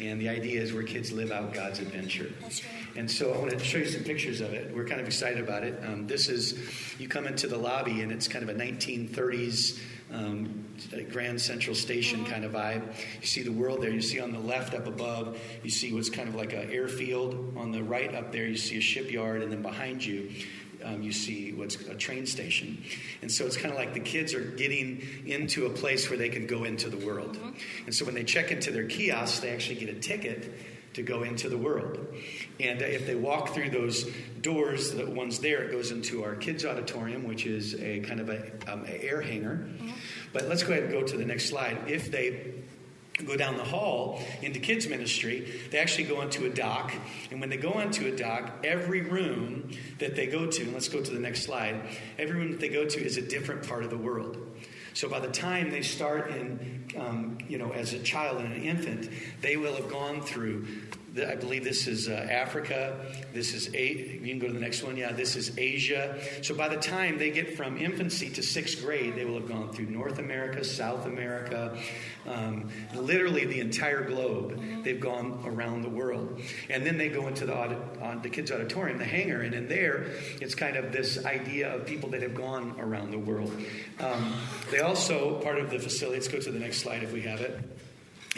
and the idea is where kids live out god's adventure That's right. and so i want to show you some pictures of it we're kind of excited about it um, this is you come into the lobby and it's kind of a 1930s um, Grand Central Station kind of vibe. You see the world there. You see on the left up above, you see what's kind of like an airfield. On the right up there, you see a shipyard, and then behind you, um, you see what's a train station. And so it's kind of like the kids are getting into a place where they can go into the world. And so when they check into their kiosks, they actually get a ticket to go into the world. And if they walk through those doors, the ones there, it goes into our kids' auditorium, which is a kind of a, um, a air hangar. But let's go ahead and go to the next slide. If they go down the hall into kids ministry they actually go into a dock and when they go into a dock every room that they go to and let's go to the next slide every room that they go to is a different part of the world. So by the time they start in um, you know as a child and an infant they will have gone through I believe this is uh, Africa. This is a. You can go to the next one. Yeah, this is Asia. So by the time they get from infancy to sixth grade, they will have gone through North America, South America, um, literally the entire globe. They've gone around the world, and then they go into the audit, on the kids' auditorium, the hangar, and in there, it's kind of this idea of people that have gone around the world. Um, they also part of the facility. Let's go to the next slide if we have it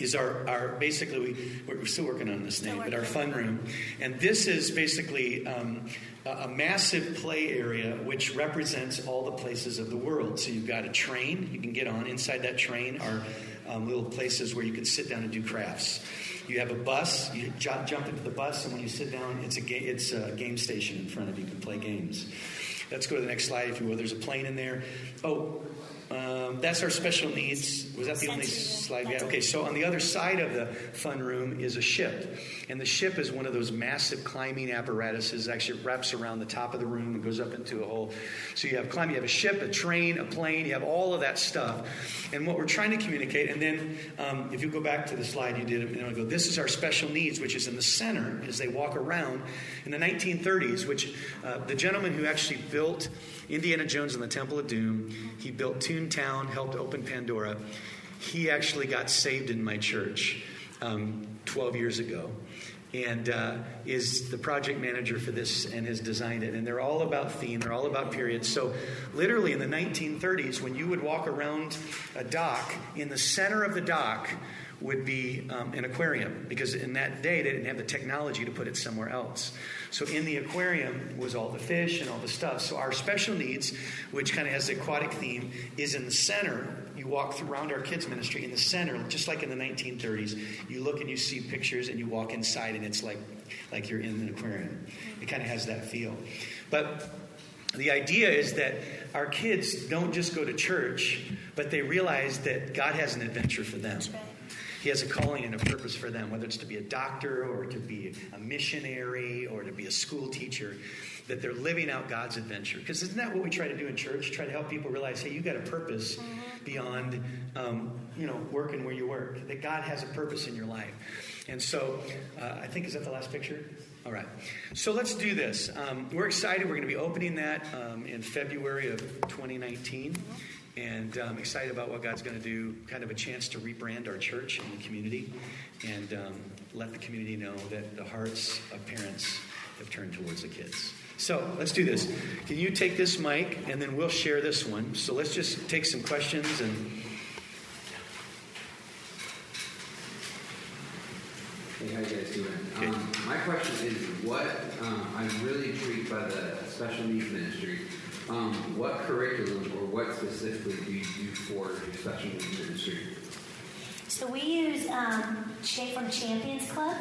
is our, our basically we, we're still working on this name but our fun room. And this is basically um, a, a massive play area which represents all the places of the world. So you've got a train you can get on. Inside that train are um, little places where you can sit down and do crafts. You have a bus you jump, jump into the bus and when you sit down it's a, ga- it's a game station in front of you you can play games. Let's go to the next slide if you will. There's a plane in there. Oh um, that's our special needs. Was that the only slide we had? Okay, so on the other side of the fun room is a ship. And the ship is one of those massive climbing apparatuses. Actually, wraps around the top of the room and goes up into a hole. So you have climbing, you have a ship, a train, a plane, you have all of that stuff. And what we're trying to communicate, and then um, if you go back to the slide you did a minute ago, this is our special needs, which is in the center as they walk around. In the 1930s, which uh, the gentleman who actually built Indiana Jones and the Temple of Doom, he built Toontown, helped open Pandora. He actually got saved in my church um, 12 years ago and uh, is the project manager for this and has designed it. And they're all about theme, they're all about periods. So, literally in the 1930s, when you would walk around a dock, in the center of the dock would be um, an aquarium because in that day they didn't have the technology to put it somewhere else. So in the aquarium was all the fish and all the stuff. So our special needs, which kind of has the aquatic theme, is in the center. You walk around our kids ministry in the center, just like in the 1930s. You look and you see pictures, and you walk inside, and it's like like you're in an aquarium. It kind of has that feel. But the idea is that our kids don't just go to church, but they realize that God has an adventure for them. He has a calling and a purpose for them, whether it's to be a doctor or to be a missionary or to be a school teacher, that they're living out God's adventure. Because isn't that what we try to do in church? Try to help people realize, hey, you got a purpose beyond, um, you know, working where you work. That God has a purpose in your life. And so, uh, I think is that the last picture. All right. So let's do this. Um, we're excited. We're going to be opening that um, in February of 2019. And I'm excited about what God's going to do, kind of a chance to rebrand our church and the community and um, let the community know that the hearts of parents have turned towards the kids. So let's do this. Can you take this mic and then we'll share this one? So let's just take some questions and. Hey, how you guys doing? Um, my question is, what um, I'm really intrigued by the special needs ministry. Um, what curriculum or what specifically do you do for special needs ministry? So we use um, from Champions Club,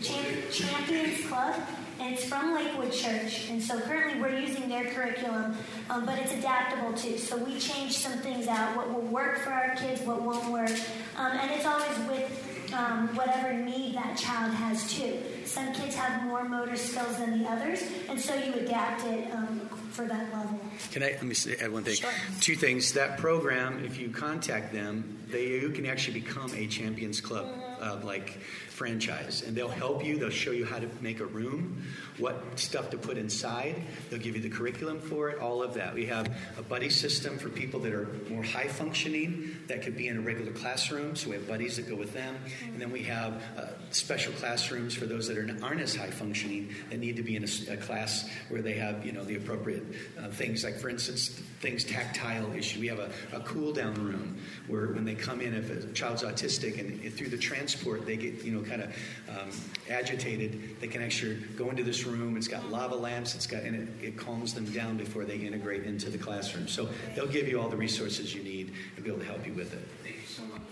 Cham- Champions Club, and it's from Lakewood Church. And so currently we're using their curriculum, um, but it's adaptable too. So we change some things out, what will work for our kids, what won't work, um, and it's always with um, whatever need that child has too. Some kids have more motor skills than the others, and so you adapt it um, for that level. Can I let me say, add one thing? Sure. Two things. That program, if you contact them, they you can actually become a Champions Club uh, like franchise, and they'll help you. They'll show you how to make a room, what stuff to put inside. They'll give you the curriculum for it, all of that. We have a buddy system for people that are more high functioning that could be in a regular classroom, so we have buddies that go with them, and then we have uh, special classrooms for those that are, aren't as high functioning that need to be in a, a class where they have you know the appropriate uh, things like, for instance, things tactile issue. We have a, a cool down room where when they come in, if a child's autistic and through the transport they get you know kind of um, agitated, they can actually go into this room. It's got lava lamps. It's got and it, it calms them down before they integrate into the classroom. So they'll give you all the resources you need and be able to help you with it. Thank you so much.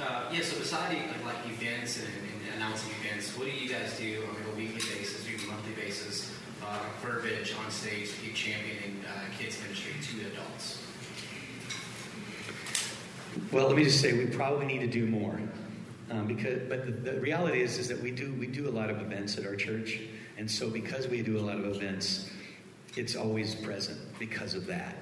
Uh, yeah, so beside like events and, and, announcing events, what do you guys do on a weekly basis, or monthly basis, uh, verbiage on stage keep championing uh, kids ministry to adults? Well, let me just say we probably need to do more. Um, because, but the, the, reality is, is that we do we do a lot of events at our church, and so because we do a lot of events, it's always present because of that.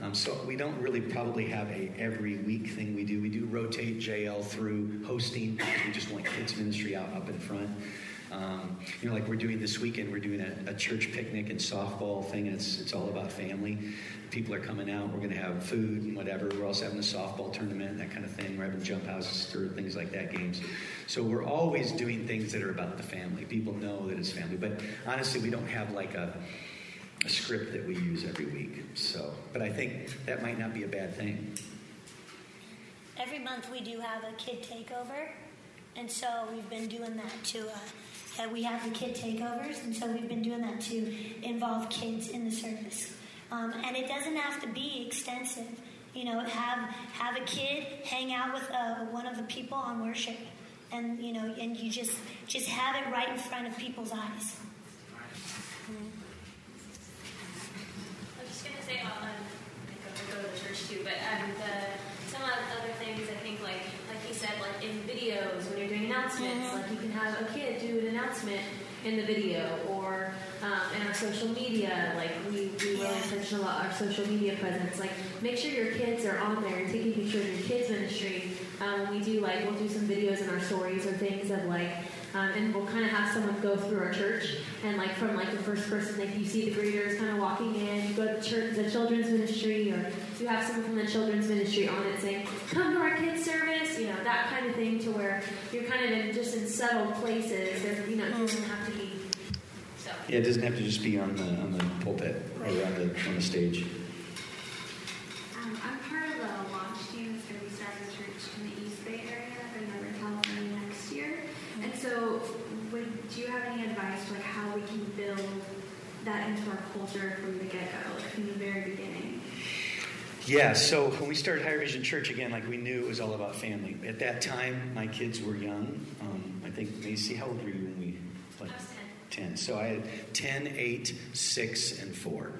Um, so we don't really probably have a every week thing we do. We do rotate JL through hosting. We just want kids ministry out up in front. Um, you know, like we're doing this weekend, we're doing a, a, church picnic and softball thing, and it's, it's all about family. People are coming out. We're going to have food and whatever. We're also having a softball tournament, that kind of thing. We're having jump houses or things like that, games. So we're always doing things that are about the family. People know that it's family, but honestly, we don't have like a a script that we use every week. So, but I think that might not be a bad thing. Every month we do have a kid takeover, and so we've been doing that to. Uh, we have the kid takeovers, and so we've been doing that to involve kids in the service. Um, and it doesn't have to be extensive. You know, have have a kid hang out with uh, one of the people on worship, and you know, and you just just have it right in front of people's eyes. I was just gonna say, um, I go, to the church too, but um, the, some other things I think, like like he said, like in videos when you're doing announcements, mm-hmm. like you can have a kid do an announcement in the video, or um, in our social media, like we, we really attention a lot our social media presence. Like make sure your kids are on there and taking pictures of your kids ministry. Um, we do like we'll do some videos in our stories or things of like um, and we'll kind of have someone go through our church and like from like the first person, like you see the greeters kind of walking in, you go to the church, the children's ministry, or you have someone from the children's ministry on it saying, "Come to our kids service," you know that kind of thing, to where you're kind of in just in subtle places. There, you know, it doesn't have to be. So. Yeah, it doesn't have to just be on the on the pulpit or on the on the stage. So, would, do you have any advice like how we can build that into our culture from the get go, like from the very beginning? Yeah, so when we started Higher Vision Church again, like we knew it was all about family. At that time, my kids were young. Um, I think, Macy, how old were you when we? Like, I was 10. 10. So I had 10, 8, 6, and 4.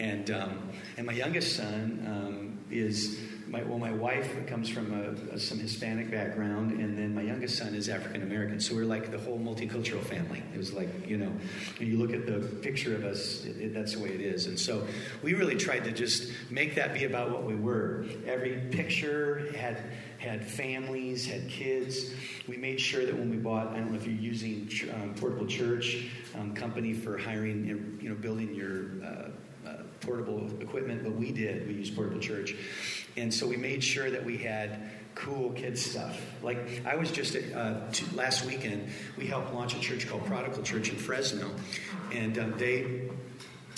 And, um, and my youngest son um, is my, well, my wife comes from a, a, some Hispanic background, and then my youngest son is African American. So we're like the whole multicultural family. It was like, you know, when you look at the picture of us, it, it, that's the way it is. And so we really tried to just make that be about what we were. Every picture had had families, had kids. We made sure that when we bought, I don't know if you're using um, Portable Church um, company for hiring, you know, building your uh, uh, portable equipment, but we did. We used Portable Church. And so we made sure that we had cool kids stuff. Like I was just at, uh, last weekend, we helped launch a church called Prodigal Church in Fresno, and um, they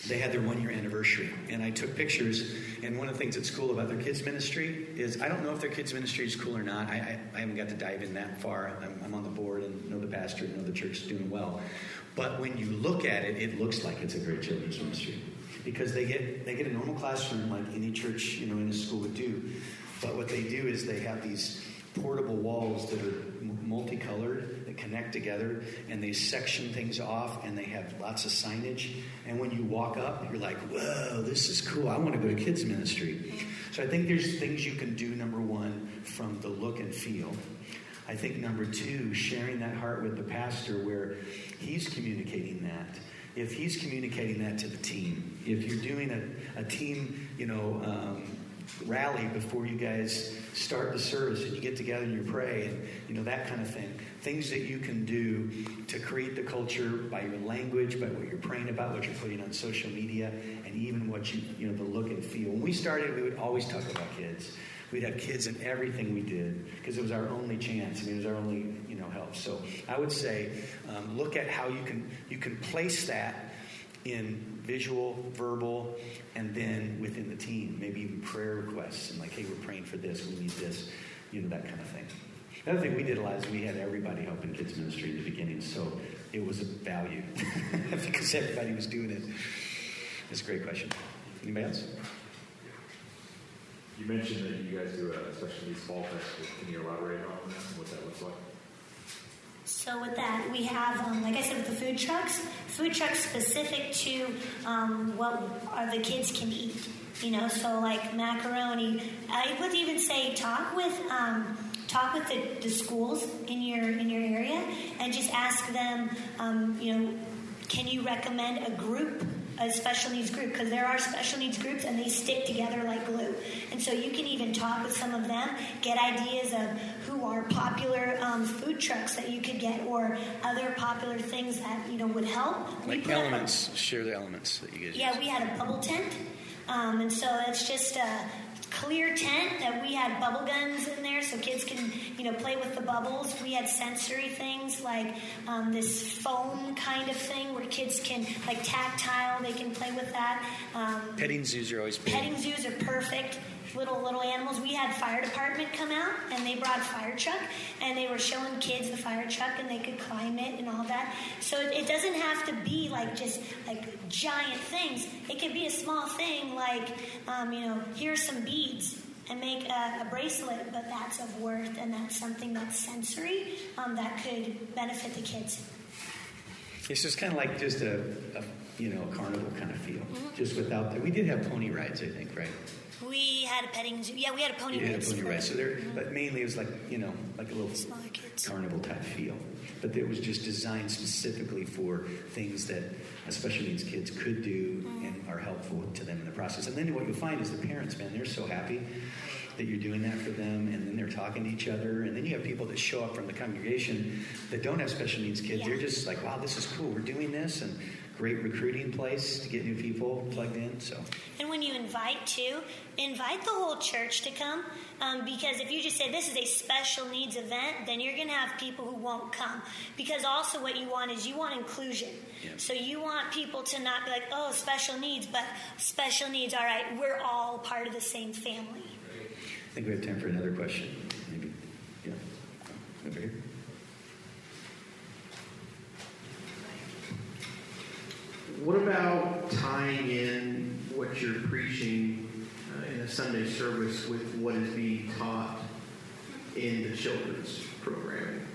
they had their one year anniversary, and I took pictures. And one of the things that's cool about their kids ministry is I don't know if their kids ministry is cool or not. I, I, I haven't got to dive in that far. I'm, I'm, on the board and know the pastor and know the church is doing well. But when you look at it, it looks like it's a great children's ministry because they get they get a normal classroom like any church you know in a school would do, but what they do is they have these portable walls that are multicolored that connect together and they section things off and they have lots of signage. And when you walk up you're like whoa this is cool. I want to go to kids ministry. So i think there's things you can do number one from the look and feel. I think number two sharing that heart with the pastor where he's communicating that if he's communicating that to the team, if you're doing a, a team, you know, um, rally before you guys start the service and you get together and you pray and you know that kind of thing things that you can do to create the culture by your language by what you're praying about what you're putting on social media and even what you you know the look and feel. When we started we would always talk about kids we'd have kids in everything we did because it was our only chance I mean, it was our only you know help so i would say um, look at how you can you can place that in visual, verbal, and then within the team, maybe even prayer requests and like, hey, we're praying for this, we need this, you know, that kind of thing. Another thing we did a lot is we had everybody helping kids ministry in the beginning, so it was a value because everybody was doing it. That's a great question. Anybody else? You mentioned that you guys do a special needs fall festival. Can you elaborate on that and what that looks like? So with that, we have, um, like I said, with the food trucks, food trucks specific to um, what are the kids can eat. You know, so like macaroni. I would even say talk with um, talk with the, the schools in your in your area and just ask them. Um, you know, can you recommend a group a special needs group because there are special needs groups and they stick together like glue. And so you can even talk with some of them, get ideas of who are popular um, food trucks that you could get or other popular things that you know would help. Like elements, share the elements that you guys. Yeah, we had a bubble tent, um, and so it's just a clear tent that we had bubble guns in there so kids can you know play with the bubbles. We had sensory things like um, this foam kind of thing where kids can like tactile they can play with that. Um, petting zoos are always big. petting zoos are perfect little little animals. We had fire department come out and they brought a fire truck and they were showing kids the fire truck and they could climb it and all that. So it, it doesn't have to be like just like giant things. It could be a small thing like um, you know here's some beads and make a, a, bracelet, but that's of worth and that's something that's sensory um, that could benefit the kids. It's just kind of like just a, a you know carnival kind of feel, mm-hmm. just without. that. we did have pony rides, I think, right? We had a petting zoo. Yeah, we had a pony race. had a pony race. So there, mm-hmm. but mainly it was like you know, like a little carnival type feel. But it was just designed specifically for things that special needs kids could do mm-hmm. and are helpful to them in the process. And then what you'll find is the parents, man, they're so happy that you're doing that for them, and then they're talking to each other. And then you have people that show up from the congregation that don't have special needs kids. Yeah. They're just like, wow, this is cool. We're doing this, and great recruiting place to get new people plugged in. So, and when you invite to, invite the whole church to come. Um, because if you just say this is a special needs event, then you're going to have people who won't come. Because also, what you want is you want inclusion. So you want people to not be like, oh, special needs, but special needs. All right, we're all part of the same family. I think we have time for another question. Maybe, yeah, over here. What about tying in what you're preaching uh, in a Sunday service with what is being taught in the children's programming?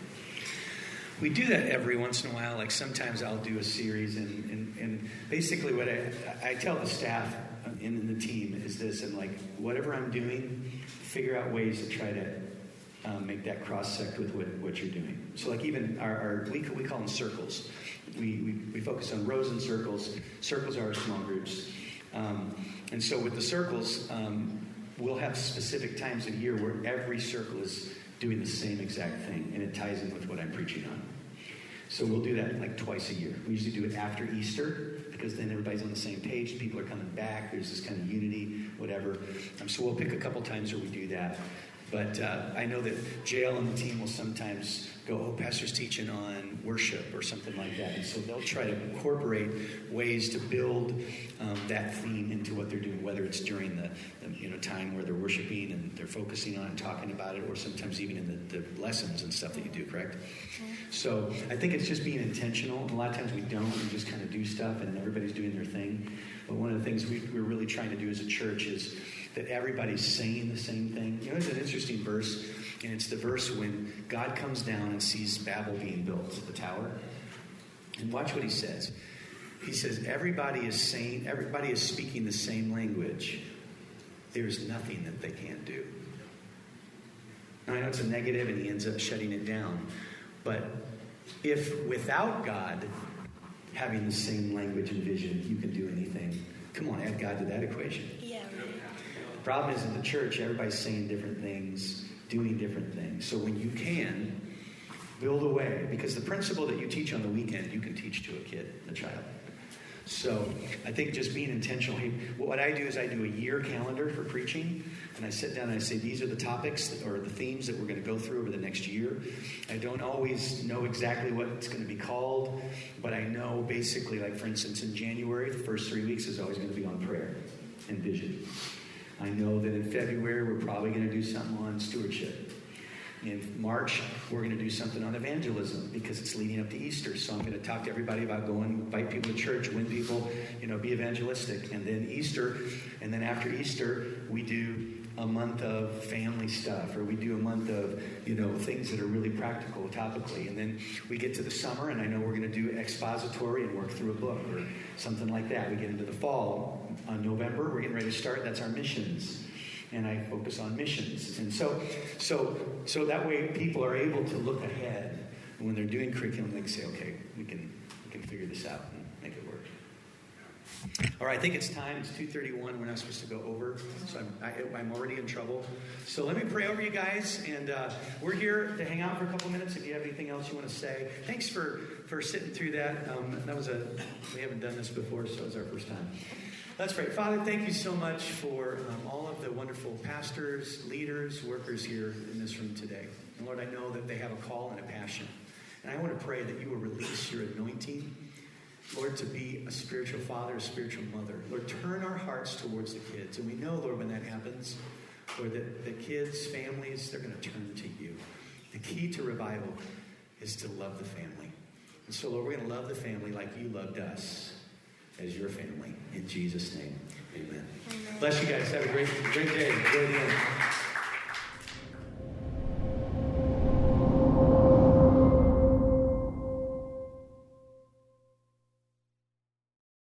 We do that every once in a while. Like sometimes I'll do a series, and, and, and basically what I, I tell the staff in, in the team is this, and like whatever I'm doing, figure out ways to try to um, make that cross sect with what, what you're doing. So like even our, our we, we call them circles we, we, we focus on rows and circles. Circles are small groups. Um, and so with the circles, um, we'll have specific times of year where every circle is doing the same exact thing, and it ties in with what I'm preaching on. So we'll do that like twice a year. We usually do it after Easter because then everybody's on the same page. People are coming back. There's this kind of unity, whatever. Um, so we'll pick a couple times where we do that. But uh, I know that JL and the team will sometimes go, oh, pastor's teaching on worship or something like that. And so they'll try to incorporate ways to build um, that theme into what they're doing, whether it's during the, the, you know time where they're worshiping and they're focusing on and talking about it, or sometimes even in the, the lessons and stuff that you do, correct? So I think it's just being intentional. A lot of times we don't, we just kind of do stuff and everybody's doing their thing. But one of the things we, we're really trying to do as a church is that everybody's saying the same thing. You know, it's an interesting verse and it's the verse when God comes down and sees Babel being built, the tower. And watch what he says. He says, Everybody is saying, everybody is speaking the same language. There's nothing that they can't do. Now, I know it's a negative and he ends up shutting it down. But if without God having the same language and vision, you can do anything, come on, add God to that equation. Problem is in the church, everybody's saying different things, doing different things. So when you can, build a way. Because the principle that you teach on the weekend, you can teach to a kid, a child. So I think just being intentional. What I do is I do a year calendar for preaching, and I sit down and I say these are the topics or the themes that we're going to go through over the next year. I don't always know exactly what it's going to be called, but I know basically, like for instance, in January, the first three weeks is always going to be on prayer and vision. I know that in February we're probably going to do something on stewardship. In March, we're going to do something on evangelism because it's leading up to Easter. So I'm going to talk to everybody about going, invite people to church, win people, you know, be evangelistic. And then Easter, and then after Easter, we do a month of family stuff, or we do a month of, you know, things that are really practical topically. And then we get to the summer, and I know we're going to do expository and work through a book or something like that. We get into the fall. On November, we're getting ready to start. That's our missions and I focus on missions. And so, so, so that way people are able to look ahead. And when they're doing curriculum, they can say, okay, we can, we can figure this out and make it work. All right, I think it's time. It's 2.31. We're not supposed to go over, so I'm, I, am already in trouble. So let me pray over you guys, and uh, we're here to hang out for a couple minutes if you have anything else you want to say. Thanks for, for sitting through that. Um, that was a, we haven't done this before, so it was our first time. Let's pray. Father, thank you so much for um, all of the wonderful pastors, leaders, workers here in this room today. And Lord, I know that they have a call and a passion. And I want to pray that you will release your anointing, Lord, to be a spiritual father, a spiritual mother. Lord, turn our hearts towards the kids. And we know, Lord, when that happens, Lord, that the kids, families, they're going to turn to you. The key to revival is to love the family. And so, Lord, we're going to love the family like you loved us as your family. In Jesus' name, amen. amen. Bless you guys. Have a great, great day. Enjoy the end.